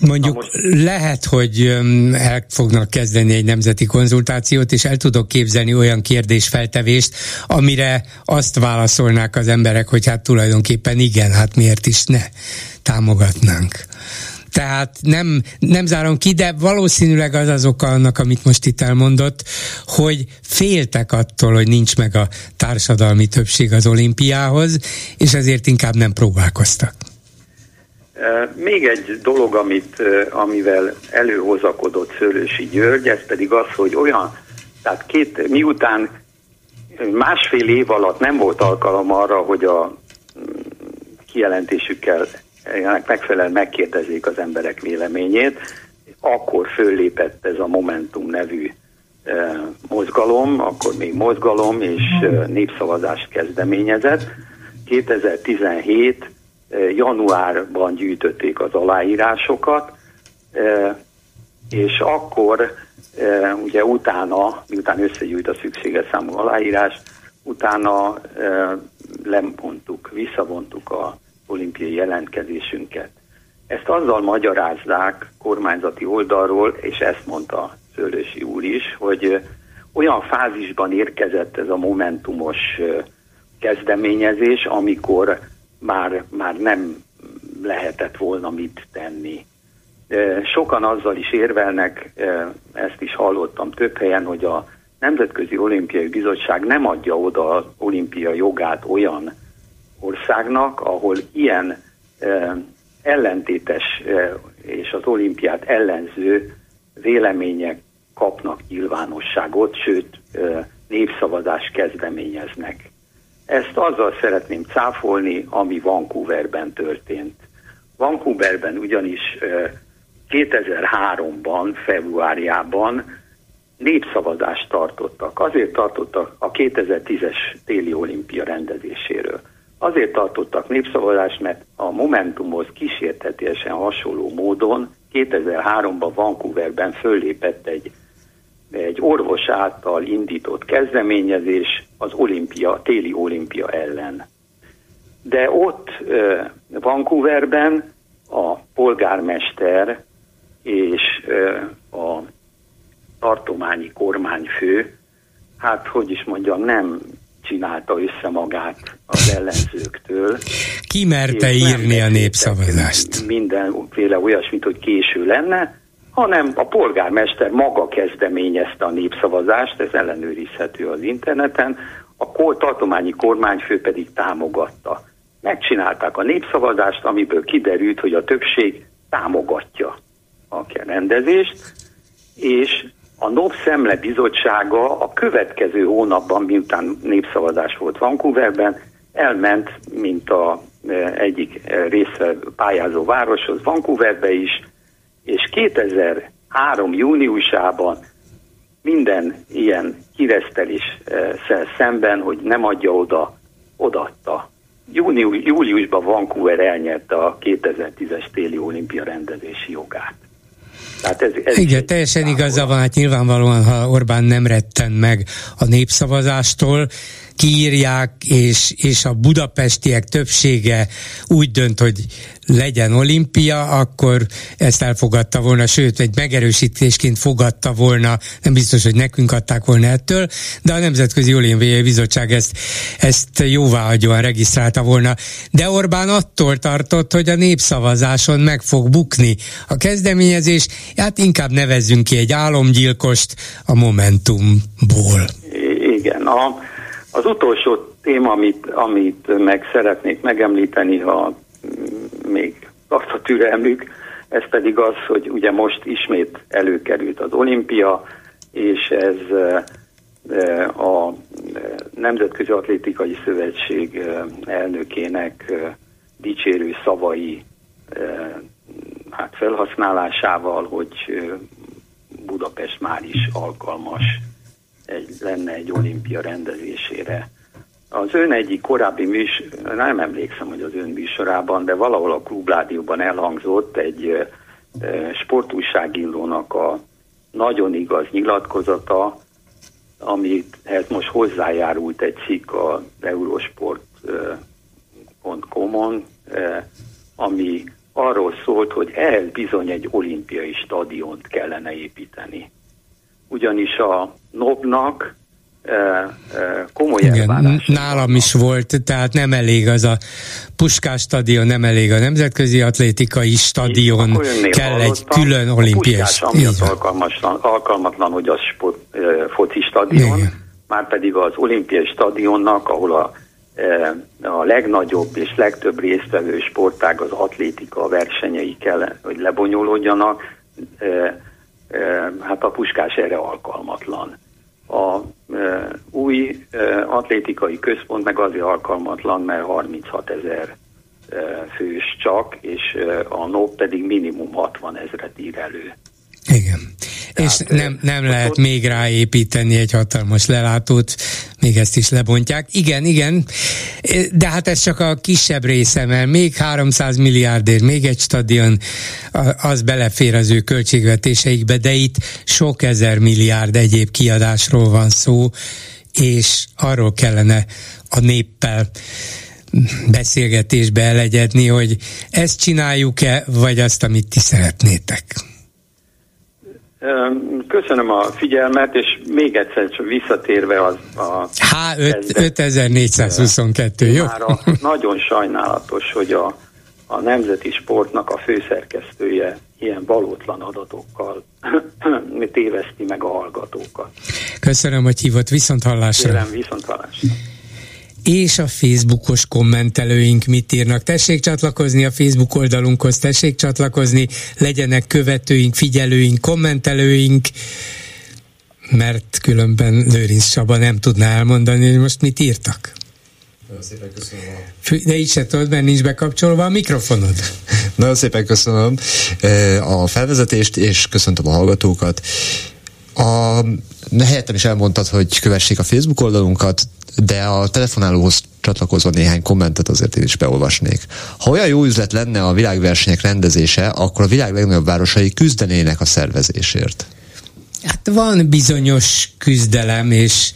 Mondjuk most... lehet, hogy el fognak kezdeni egy nemzeti konzultációt, és el tudok képzelni olyan kérdésfeltevést, amire azt válaszolnák az emberek, hogy hát tulajdonképpen igen, hát miért is ne támogatnánk. Tehát nem, nem zárom ki, de valószínűleg az az oka annak, amit most itt elmondott, hogy féltek attól, hogy nincs meg a társadalmi többség az olimpiához, és ezért inkább nem próbálkoztak. Még egy dolog, amit, amivel előhozakodott Szőlősi György, ez pedig az, hogy olyan, tehát két, miután másfél év alatt nem volt alkalom arra, hogy a mm, kijelentésükkel megfelelően megkérdezik az emberek véleményét, akkor föllépett ez a Momentum nevű mozgalom, akkor még mozgalom és népszavazást kezdeményezett. 2017 januárban gyűjtötték az aláírásokat, és akkor ugye utána, miután összegyűjt a szükséges számú aláírás, utána lemondtuk, visszavontuk a olimpiai jelentkezésünket. Ezt azzal magyarázzák kormányzati oldalról, és ezt mondta Szőlősi úr is, hogy olyan fázisban érkezett ez a momentumos kezdeményezés, amikor már, már nem lehetett volna mit tenni. Sokan azzal is érvelnek, ezt is hallottam több helyen, hogy a Nemzetközi Olimpiai Bizottság nem adja oda olimpia jogát olyan országnak, ahol ilyen ellentétes és az olimpiát ellenző vélemények kapnak nyilvánosságot, sőt népszavazást kezdeményeznek. Ezt azzal szeretném cáfolni, ami Vancouverben történt. Vancouverben ugyanis 2003-ban, februárjában népszavazást tartottak. Azért tartottak a 2010-es téli olimpia rendezéséről. Azért tartottak népszavazást, mert a Momentumhoz kísértetésen hasonló módon 2003-ban Vancouverben föllépett egy egy orvos által indított kezdeményezés az olimpia, téli olimpia ellen. De ott Vancouverben a polgármester és a tartományi kormányfő, hát hogy is mondjam, nem csinálta össze magát az ellenzőktől. Ki merte írni a népszavazást? Mindenféle olyasmit, hogy késő lenne, hanem a polgármester maga kezdeményezte a népszavazást, ez ellenőrizhető az interneten, a tartományi kormányfő pedig támogatta. Megcsinálták a népszavazást, amiből kiderült, hogy a többség támogatja a rendezést, és a NOP Szemle Bizottsága a következő hónapban, miután népszavazás volt Vancouverben, elment, mint a e, egyik e, részre pályázó városhoz, Vancouverbe is, és 2003. júniusában minden ilyen híreszteléssel szemben, hogy nem adja oda, odatta. Júniu, júliusban Vancouver elnyerte a 2010-es téli olimpia rendezési jogát. Tehát ez, ez Igen, teljesen igaza van, hát nyilvánvalóan, ha Orbán nem retten meg a népszavazástól, kiírják, és, és a budapestiek többsége úgy dönt, hogy legyen olimpia, akkor ezt elfogadta volna, sőt, egy megerősítésként fogadta volna, nem biztos, hogy nekünk adták volna ettől, de a Nemzetközi Olimpiai Bizottság ezt, ezt jóváhagyóan regisztrálta volna. De Orbán attól tartott, hogy a népszavazáson meg fog bukni a kezdeményezés, hát inkább nevezzünk ki egy álomgyilkost a Momentumból. Igen, a, az utolsó téma, amit, amit meg szeretnék megemlíteni, ha még azt a türelmük, ez pedig az, hogy ugye most ismét előkerült az olimpia, és ez a Nemzetközi Atlétikai Szövetség elnökének dicsérő szavai hát felhasználásával, hogy Budapest már is alkalmas egy, lenne egy olimpia rendezésére. Az ön egyik korábbi műsor, nem emlékszem, hogy az ön műsorában, de valahol a klubrádióban elhangzott egy sportújságírónak a nagyon igaz nyilatkozata, amit hát most hozzájárult egy cikk az eurosport.com-on, ami arról szólt, hogy ehhez bizony egy olimpiai stadiont kellene építeni. Ugyanis a NOB-nak komoly Igen, Nálam is volt, tehát nem elég az a Puskás stadion, nem elég a Nemzetközi Atlétikai Stadion, kell hallottam, egy külön olimpiai stadion. alkalmatlan, alkalmatlan, hogy az sport, foci stadion, Igen. már pedig az olimpiai stadionnak, ahol a a legnagyobb és legtöbb résztvevő sportág az atlétika versenyei kell, hogy lebonyolódjanak, hát a puskás erre alkalmatlan. A új atlétikai központ meg azért alkalmatlan, mert 36 ezer fős csak, és a NOP pedig minimum 60 ezeret ír elő. Igen. Tehát, és nem, nem lehet ott... még ráépíteni egy hatalmas lelátót, még ezt is lebontják. Igen, igen, de hát ez csak a kisebb része, mert még 300 milliárdért még egy stadion, az belefér az ő költségvetéseikbe, de itt sok ezer milliárd egyéb kiadásról van szó, és arról kellene a néppel beszélgetésbe elegyedni, hogy ezt csináljuk-e, vagy azt, amit ti szeretnétek. Köszönöm a figyelmet, és még egyszer csak visszatérve az a... H5, 5422, jó? Nagyon sajnálatos, hogy a, a nemzeti sportnak a főszerkesztője ilyen valótlan adatokkal téveszti meg a hallgatókat. Köszönöm, hogy hívott viszont hallásra. Kérem, viszont hallásra és a Facebookos kommentelőink mit írnak. Tessék csatlakozni a Facebook oldalunkhoz, tessék csatlakozni, legyenek követőink, figyelőink, kommentelőink, mert különben Lőrinc Csaba nem tudná elmondani, hogy most mit írtak. Nagyon szépen köszönöm. De így se tudod, mert nincs bekapcsolva a mikrofonod. Nagyon szépen köszönöm eh, a felvezetést, és köszöntöm a hallgatókat. A, helyettem is elmondtad, hogy kövessék a Facebook oldalunkat, de a telefonálóhoz csatlakozva néhány kommentet azért én is beolvasnék. Ha olyan jó üzlet lenne a világversenyek rendezése, akkor a világ legnagyobb városai küzdenének a szervezésért. Hát van bizonyos küzdelem, és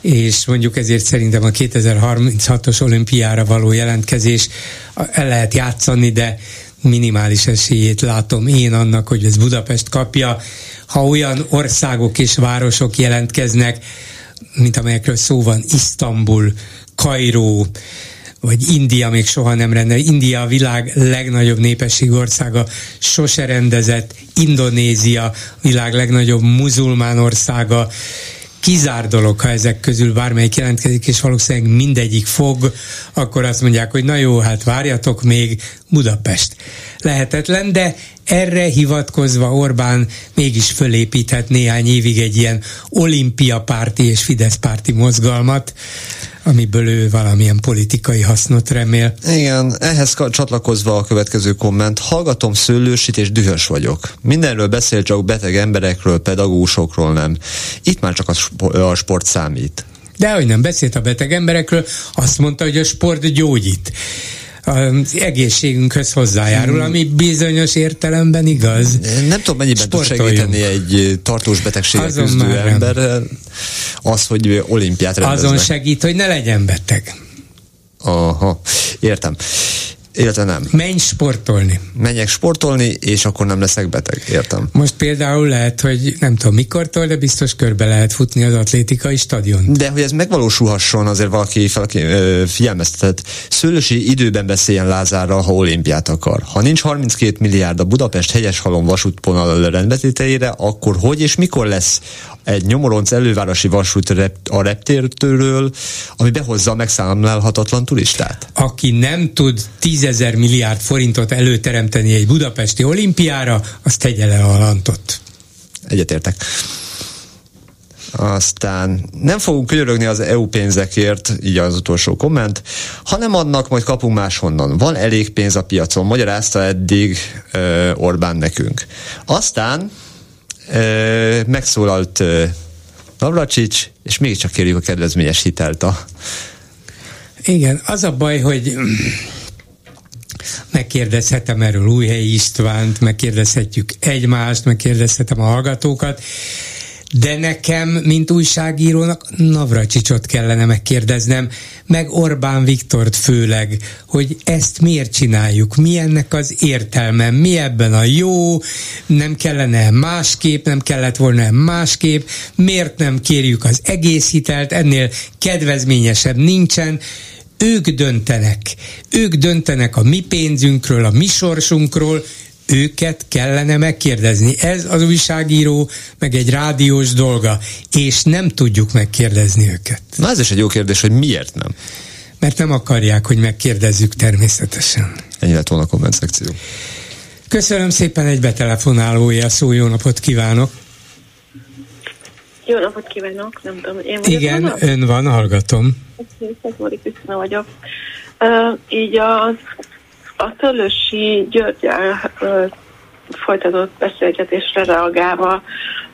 és mondjuk ezért szerintem a 2036-os olimpiára való jelentkezés el lehet játszani, de minimális esélyét látom én annak, hogy ez Budapest kapja. Ha olyan országok és városok jelentkeznek, mint amelyekről szó van, Isztambul, Kairó, vagy India még soha nem rendel. India a világ legnagyobb népesség országa, sose rendezett. Indonézia, világ legnagyobb muzulmán országa. Kizár dolog, ha ezek közül bármelyik jelentkezik, és valószínűleg mindegyik fog, akkor azt mondják, hogy na jó, hát várjatok még, Budapest. Lehetetlen, de erre hivatkozva Orbán mégis fölépíthet néhány évig egy ilyen olimpia párti és Fidesz párti mozgalmat, amiből ő valamilyen politikai hasznot remél. Igen, ehhez csatlakozva a következő komment. Hallgatom szőlősit és dühös vagyok. Mindenről beszél csak beteg emberekről, pedagógusokról nem. Itt már csak a sport számít. De hogy nem beszélt a beteg emberekről, azt mondta, hogy a sport gyógyít az egészségünkhöz hozzájárul, ami bizonyos értelemben igaz. Nem tudom, mennyiben tud segíteni egy tartós betegséggel küzdő ember az, hogy olimpiát rendeznek. Azon segít, hogy ne legyen beteg. Aha, értem illetve nem. Menj sportolni. Menjek sportolni, és akkor nem leszek beteg, értem. Most például lehet, hogy nem tudom mikortól, de biztos körbe lehet futni az atlétikai stadion. De hogy ez megvalósulhasson, azért valaki fel, figyelmeztetett. Szőlősi időben beszéljen Lázárral, ha olimpiát akar. Ha nincs 32 milliárd a Budapest hegyes halom vasútponal rendbetételére, akkor hogy és mikor lesz egy nyomoronc elővárosi vasút a reptértől, ami behozza a megszámlálhatatlan turistát? Aki nem tud tízezer milliárd forintot előteremteni egy budapesti olimpiára, azt tegye le a lantot. Egyetértek. Aztán nem fogunk könyörögni az EU pénzekért, így az utolsó komment, hanem adnak, majd kapunk máshonnan. Van elég pénz a piacon, magyarázta eddig uh, Orbán nekünk. Aztán megszólalt Navracsics, és mégiscsak kérjük a kedvezményes hitelt a... Igen, az a baj, hogy megkérdezhetem erről Újhelyi Istvánt, megkérdezhetjük egymást, megkérdezhetem a hallgatókat, de nekem, mint újságírónak, Navracsicsot kellene megkérdeznem, meg Orbán Viktort főleg, hogy ezt miért csináljuk, mi ennek az értelme, mi ebben a jó, nem kellene másképp, nem kellett volna másképp, miért nem kérjük az egész hitelt, ennél kedvezményesebb nincsen, ők döntenek. Ők döntenek a mi pénzünkről, a mi sorsunkról, őket kellene megkérdezni. Ez az újságíró, meg egy rádiós dolga, és nem tudjuk megkérdezni őket. Na ez is egy jó kérdés, hogy miért nem? Mert nem akarják, hogy megkérdezzük természetesen. Ennyi lett volna a komment szekció. Köszönöm szépen egy betelefonnálója, szó jó napot kívánok! Jó napot kívánok, nem tudom, én vagyok. Igen, van? ön van, hallgatom. Szegmori Krisztina vagyok. Uh, így az a Szörlősi Györgyel folytatott beszélgetésre reagálva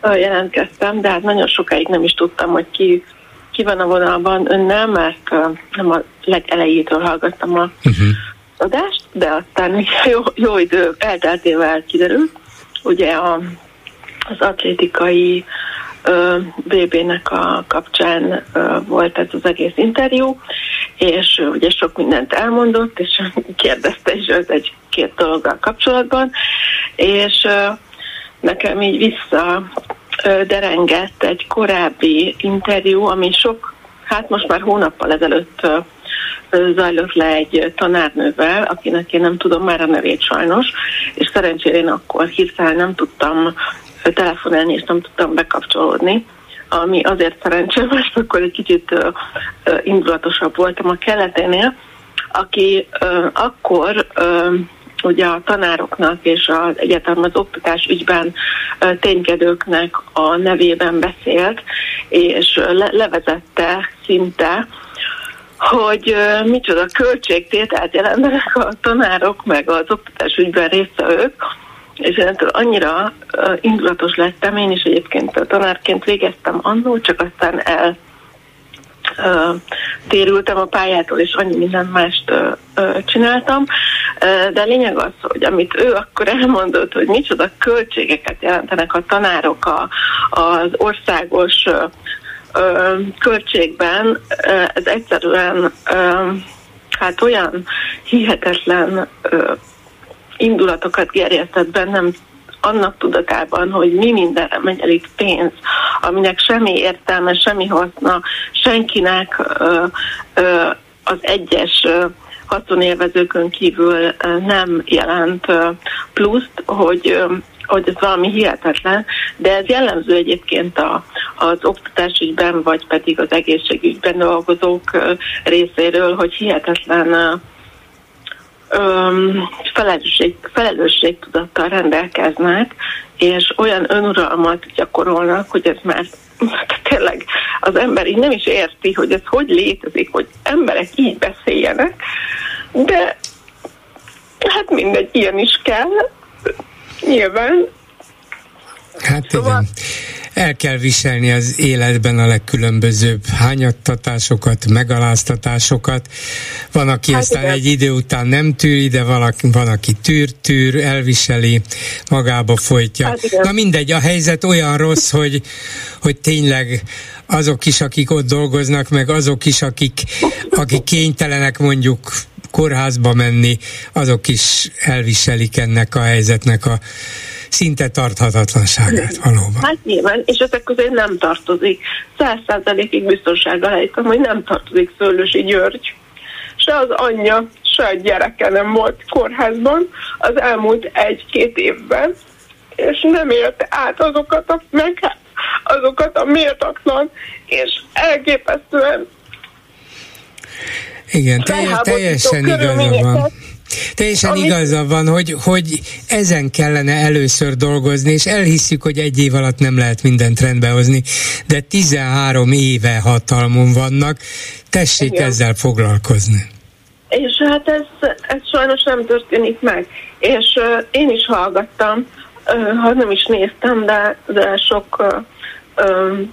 jelentkeztem, de hát nagyon sokáig nem is tudtam, hogy ki, ki van a vonalban önnel, mert nem a legelejétől hallgattam a uh-huh. adást, de aztán jó, jó idő elteltével kiderült. Ugye a, az atlétikai BB-nek a kapcsán volt ez az egész interjú, és ugye sok mindent elmondott, és kérdezte is az egy két dologgal kapcsolatban, és nekem így vissza derengett egy korábbi interjú, ami sok, hát most már hónappal ezelőtt zajlott le egy tanárnővel, akinek én nem tudom már a nevét sajnos, és szerencsére én akkor hirtelen nem tudtam telefonálni, és nem tudtam bekapcsolódni ami azért szerencsém, mert akkor egy kicsit indulatosabb voltam a keleténél, aki akkor ugye a tanároknak és az egyetem az oktatás ügyben ténykedőknek a nevében beszélt, és le- levezette szinte, hogy micsoda költségtételt jelentenek a tanárok, meg az oktatás ügyben résztvevők, és ettől annyira uh, indulatos lettem, én is egyébként a tanárként végeztem annó, csak aztán el uh, térültem a pályától, és annyi minden mást uh, uh, csináltam. Uh, de a lényeg az, hogy amit ő akkor elmondott, hogy micsoda költségeket jelentenek a tanárok a, az országos uh, uh, költségben, uh, ez egyszerűen uh, hát olyan hihetetlen uh, indulatokat gerjesztett bennem annak tudatában, hogy mi mindenre megy elég pénz, aminek semmi értelme, semmi haszna, senkinek ö, ö, az egyes ö, haszonélvezőkön kívül ö, nem jelent ö, pluszt, hogy ö, hogy ez valami hihetetlen, de ez jellemző egyébként a, az oktatásügyben, vagy pedig az egészségügyben dolgozók részéről, hogy hihetetlen öm, felelősség, felelősségtudattal rendelkeznek, és olyan önuralmat gyakorolnak, hogy ez már tényleg az ember így nem is érti, hogy ez hogy létezik, hogy emberek így beszéljenek, de hát mindegy, ilyen is kell, nyilván. Hát szóval... igen. El kell viselni az életben a legkülönbözőbb hányattatásokat, megaláztatásokat. Van, aki hát aztán igen. egy idő után nem tűri, de valaki, van, aki tűr, tűr, elviseli, magába folytja. Hát Na mindegy, a helyzet olyan rossz, hogy, hogy tényleg azok is, akik ott dolgoznak, meg azok is, akik, akik kénytelenek mondjuk kórházba menni, azok is elviselik ennek a helyzetnek a szinte tarthatatlanságát valóban. Hát nyilván, és ezek közé nem tartozik. Száz százalékig biztonsággal helytem, hogy nem tartozik Szőlősi György. Se az anyja, se a gyereke nem volt kórházban az elmúlt egy-két évben, és nem élte át azokat a meg, azokat a méltatlan és elképesztően igen, teljes, teljesen igaza van. Teljesen Amit... igaza van, hogy, hogy ezen kellene először dolgozni, és elhisszük, hogy egy év alatt nem lehet mindent rendbe hozni, de 13 éve hatalmon vannak, tessék Igen. ezzel foglalkozni. És hát ez, ez sajnos nem történik meg. És uh, én is hallgattam, uh, ha nem is néztem, de, de sok uh, um,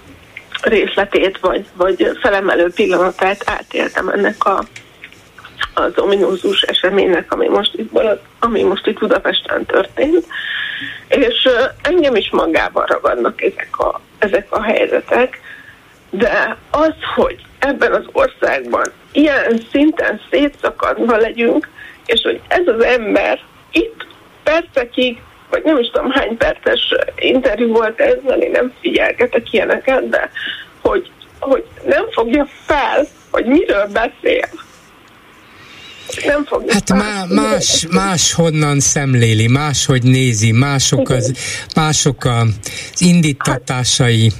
részletét, vagy, vagy felemelő pillanatát átéltem ennek a, az ominózus eseménynek, ami most itt, ami most itt Budapesten történt. És engem is magában ragadnak ezek a, ezek a helyzetek, de az, hogy ebben az országban ilyen szinten szétszakadva legyünk, és hogy ez az ember itt percekig, vagy nem is tudom hány perces interjú volt ezzel, én nem figyelgetek ilyeneket, de hogy, hogy nem fogja fel, hogy miről beszél. Nem fogja hát má, más, más honnan szemléli, máshogy nézi, mások az, mások az indítatásai.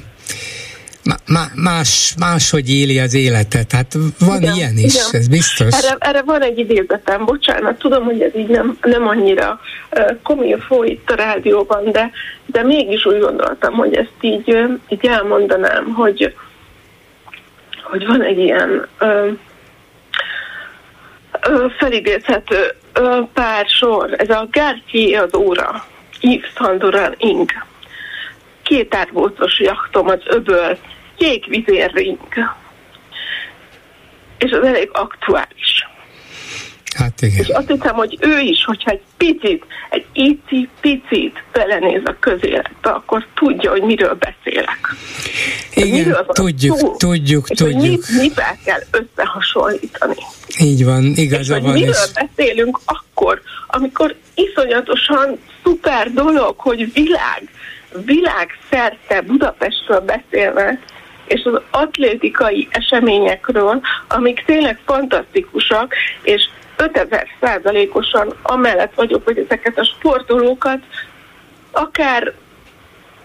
Má, más, máshogy éli az életet. Hát van igen, ilyen is, igen. ez biztos. Erre, erre van egy idézetem, bocsánat, tudom, hogy ez így nem, nem annyira uh, komoly folyt a rádióban, de, de mégis úgy gondoltam, hogy ezt így, így elmondanám, hogy, hogy van egy ilyen uh, felidézhető pár sor, ez a Gártyi az óra, Yves Saint Ing két árbócos jachtom az öböl, kék vizérring. És az elég aktuális. Hát igen. És azt hiszem, hogy ő is, hogyha egy picit, egy ici picit belenéz a közéletbe, akkor tudja, hogy miről beszélek. Igen, miről tudjuk, szó, tudjuk, és tudjuk. Hogy mit, mivel kell összehasonlítani. Így van, igaza és van. miről és... beszélünk akkor, amikor iszonyatosan szuper dolog, hogy világ, világszerte Budapestről beszélve, és az atlétikai eseményekről, amik tényleg fantasztikusak, és 5000 százalékosan amellett vagyok, hogy ezeket a sportolókat akár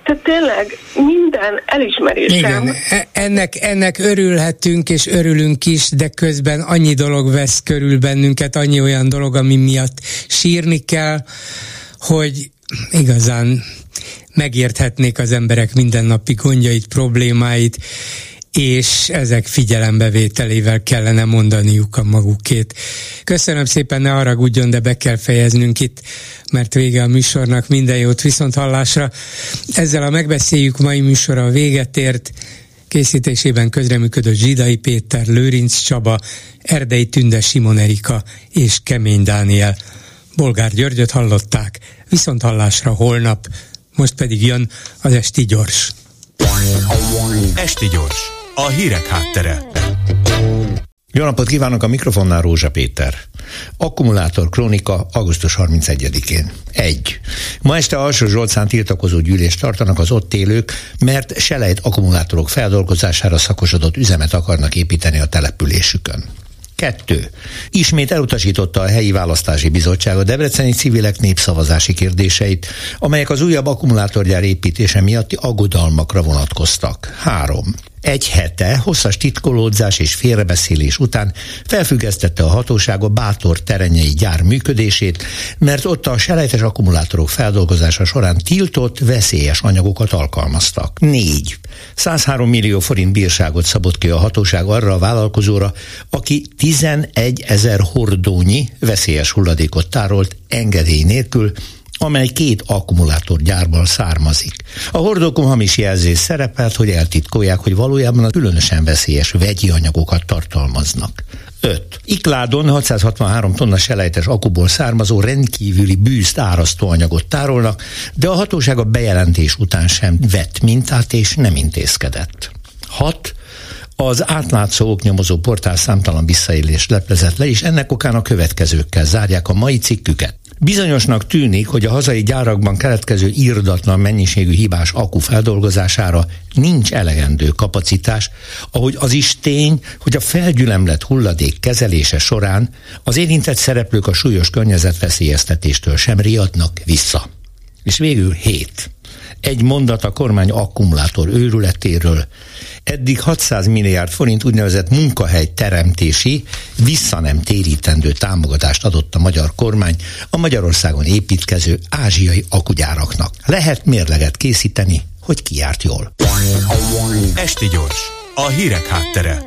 tehát tényleg minden elismerésem. Igen, e- ennek, ennek örülhetünk és örülünk is, de közben annyi dolog vesz körül bennünket, annyi olyan dolog, ami miatt sírni kell, hogy igazán megérthetnék az emberek mindennapi gondjait, problémáit, és ezek figyelembevételével kellene mondaniuk a magukét. Köszönöm szépen, ne haragudjon, de be kell fejeznünk itt, mert vége a műsornak, minden jót viszont hallásra. Ezzel a megbeszéljük mai műsora a véget ért, készítésében közreműködött Zsidai Péter, Lőrinc Csaba, Erdei Tünde Simon Erika és Kemény Dániel. Bolgár Györgyöt hallották, viszont hallásra holnap, most pedig jön az Esti Gyors. Esti Gyors, a hírek háttere. Jó napot kívánok a mikrofonnál Rózsa Péter. Akkumulátor krónika augusztus 31-én. 1. Ma este Alsó Zsolcán tiltakozó gyűlést tartanak az ott élők, mert selejt akkumulátorok feldolgozására szakosodott üzemet akarnak építeni a településükön. Kettő. Ismét elutasította a helyi választási bizottság a debreceni civilek népszavazási kérdéseit, amelyek az újabb akkumulátorgyár építése miatti aggodalmakra vonatkoztak. Három egy hete hosszas titkolódzás és félrebeszélés után felfüggesztette a hatóság a Bátor terenyei gyár működését, mert ott a selejtes akkumulátorok feldolgozása során tiltott, veszélyes anyagokat alkalmaztak. 4. 103 millió forint bírságot szabott ki a hatóság arra a vállalkozóra, aki 11 ezer hordónyi veszélyes hulladékot tárolt engedély nélkül, amely két akkumulátorgyárból származik. A hordókon hamis jelzés szerepelt, hogy eltitkolják, hogy valójában a különösen veszélyes vegyi anyagokat tartalmaznak. 5. Ikládon 663 tonna selejtes akuból származó rendkívüli bűzt árasztóanyagot tárolnak, de a hatóság a bejelentés után sem vett mintát és nem intézkedett. 6. Az átlátszó oknyomozó portál számtalan visszaélést leplezett le, és ennek okán a következőkkel zárják a mai cikküket. Bizonyosnak tűnik, hogy a hazai gyárakban keletkező írdatlan mennyiségű hibás akku feldolgozására nincs elegendő kapacitás, ahogy az is tény, hogy a felgyülemlett hulladék kezelése során az érintett szereplők a súlyos környezetveszélyeztetéstől sem riadnak vissza. És végül hét. Egy mondat a kormány akkumulátor őrületéről. Eddig 600 milliárd forint úgynevezett munkahely teremtési, vissza nem térítendő támogatást adott a magyar kormány a Magyarországon építkező ázsiai akugyáraknak. Lehet mérleget készíteni, hogy ki járt jól. Esti gyors, a hírek háttere.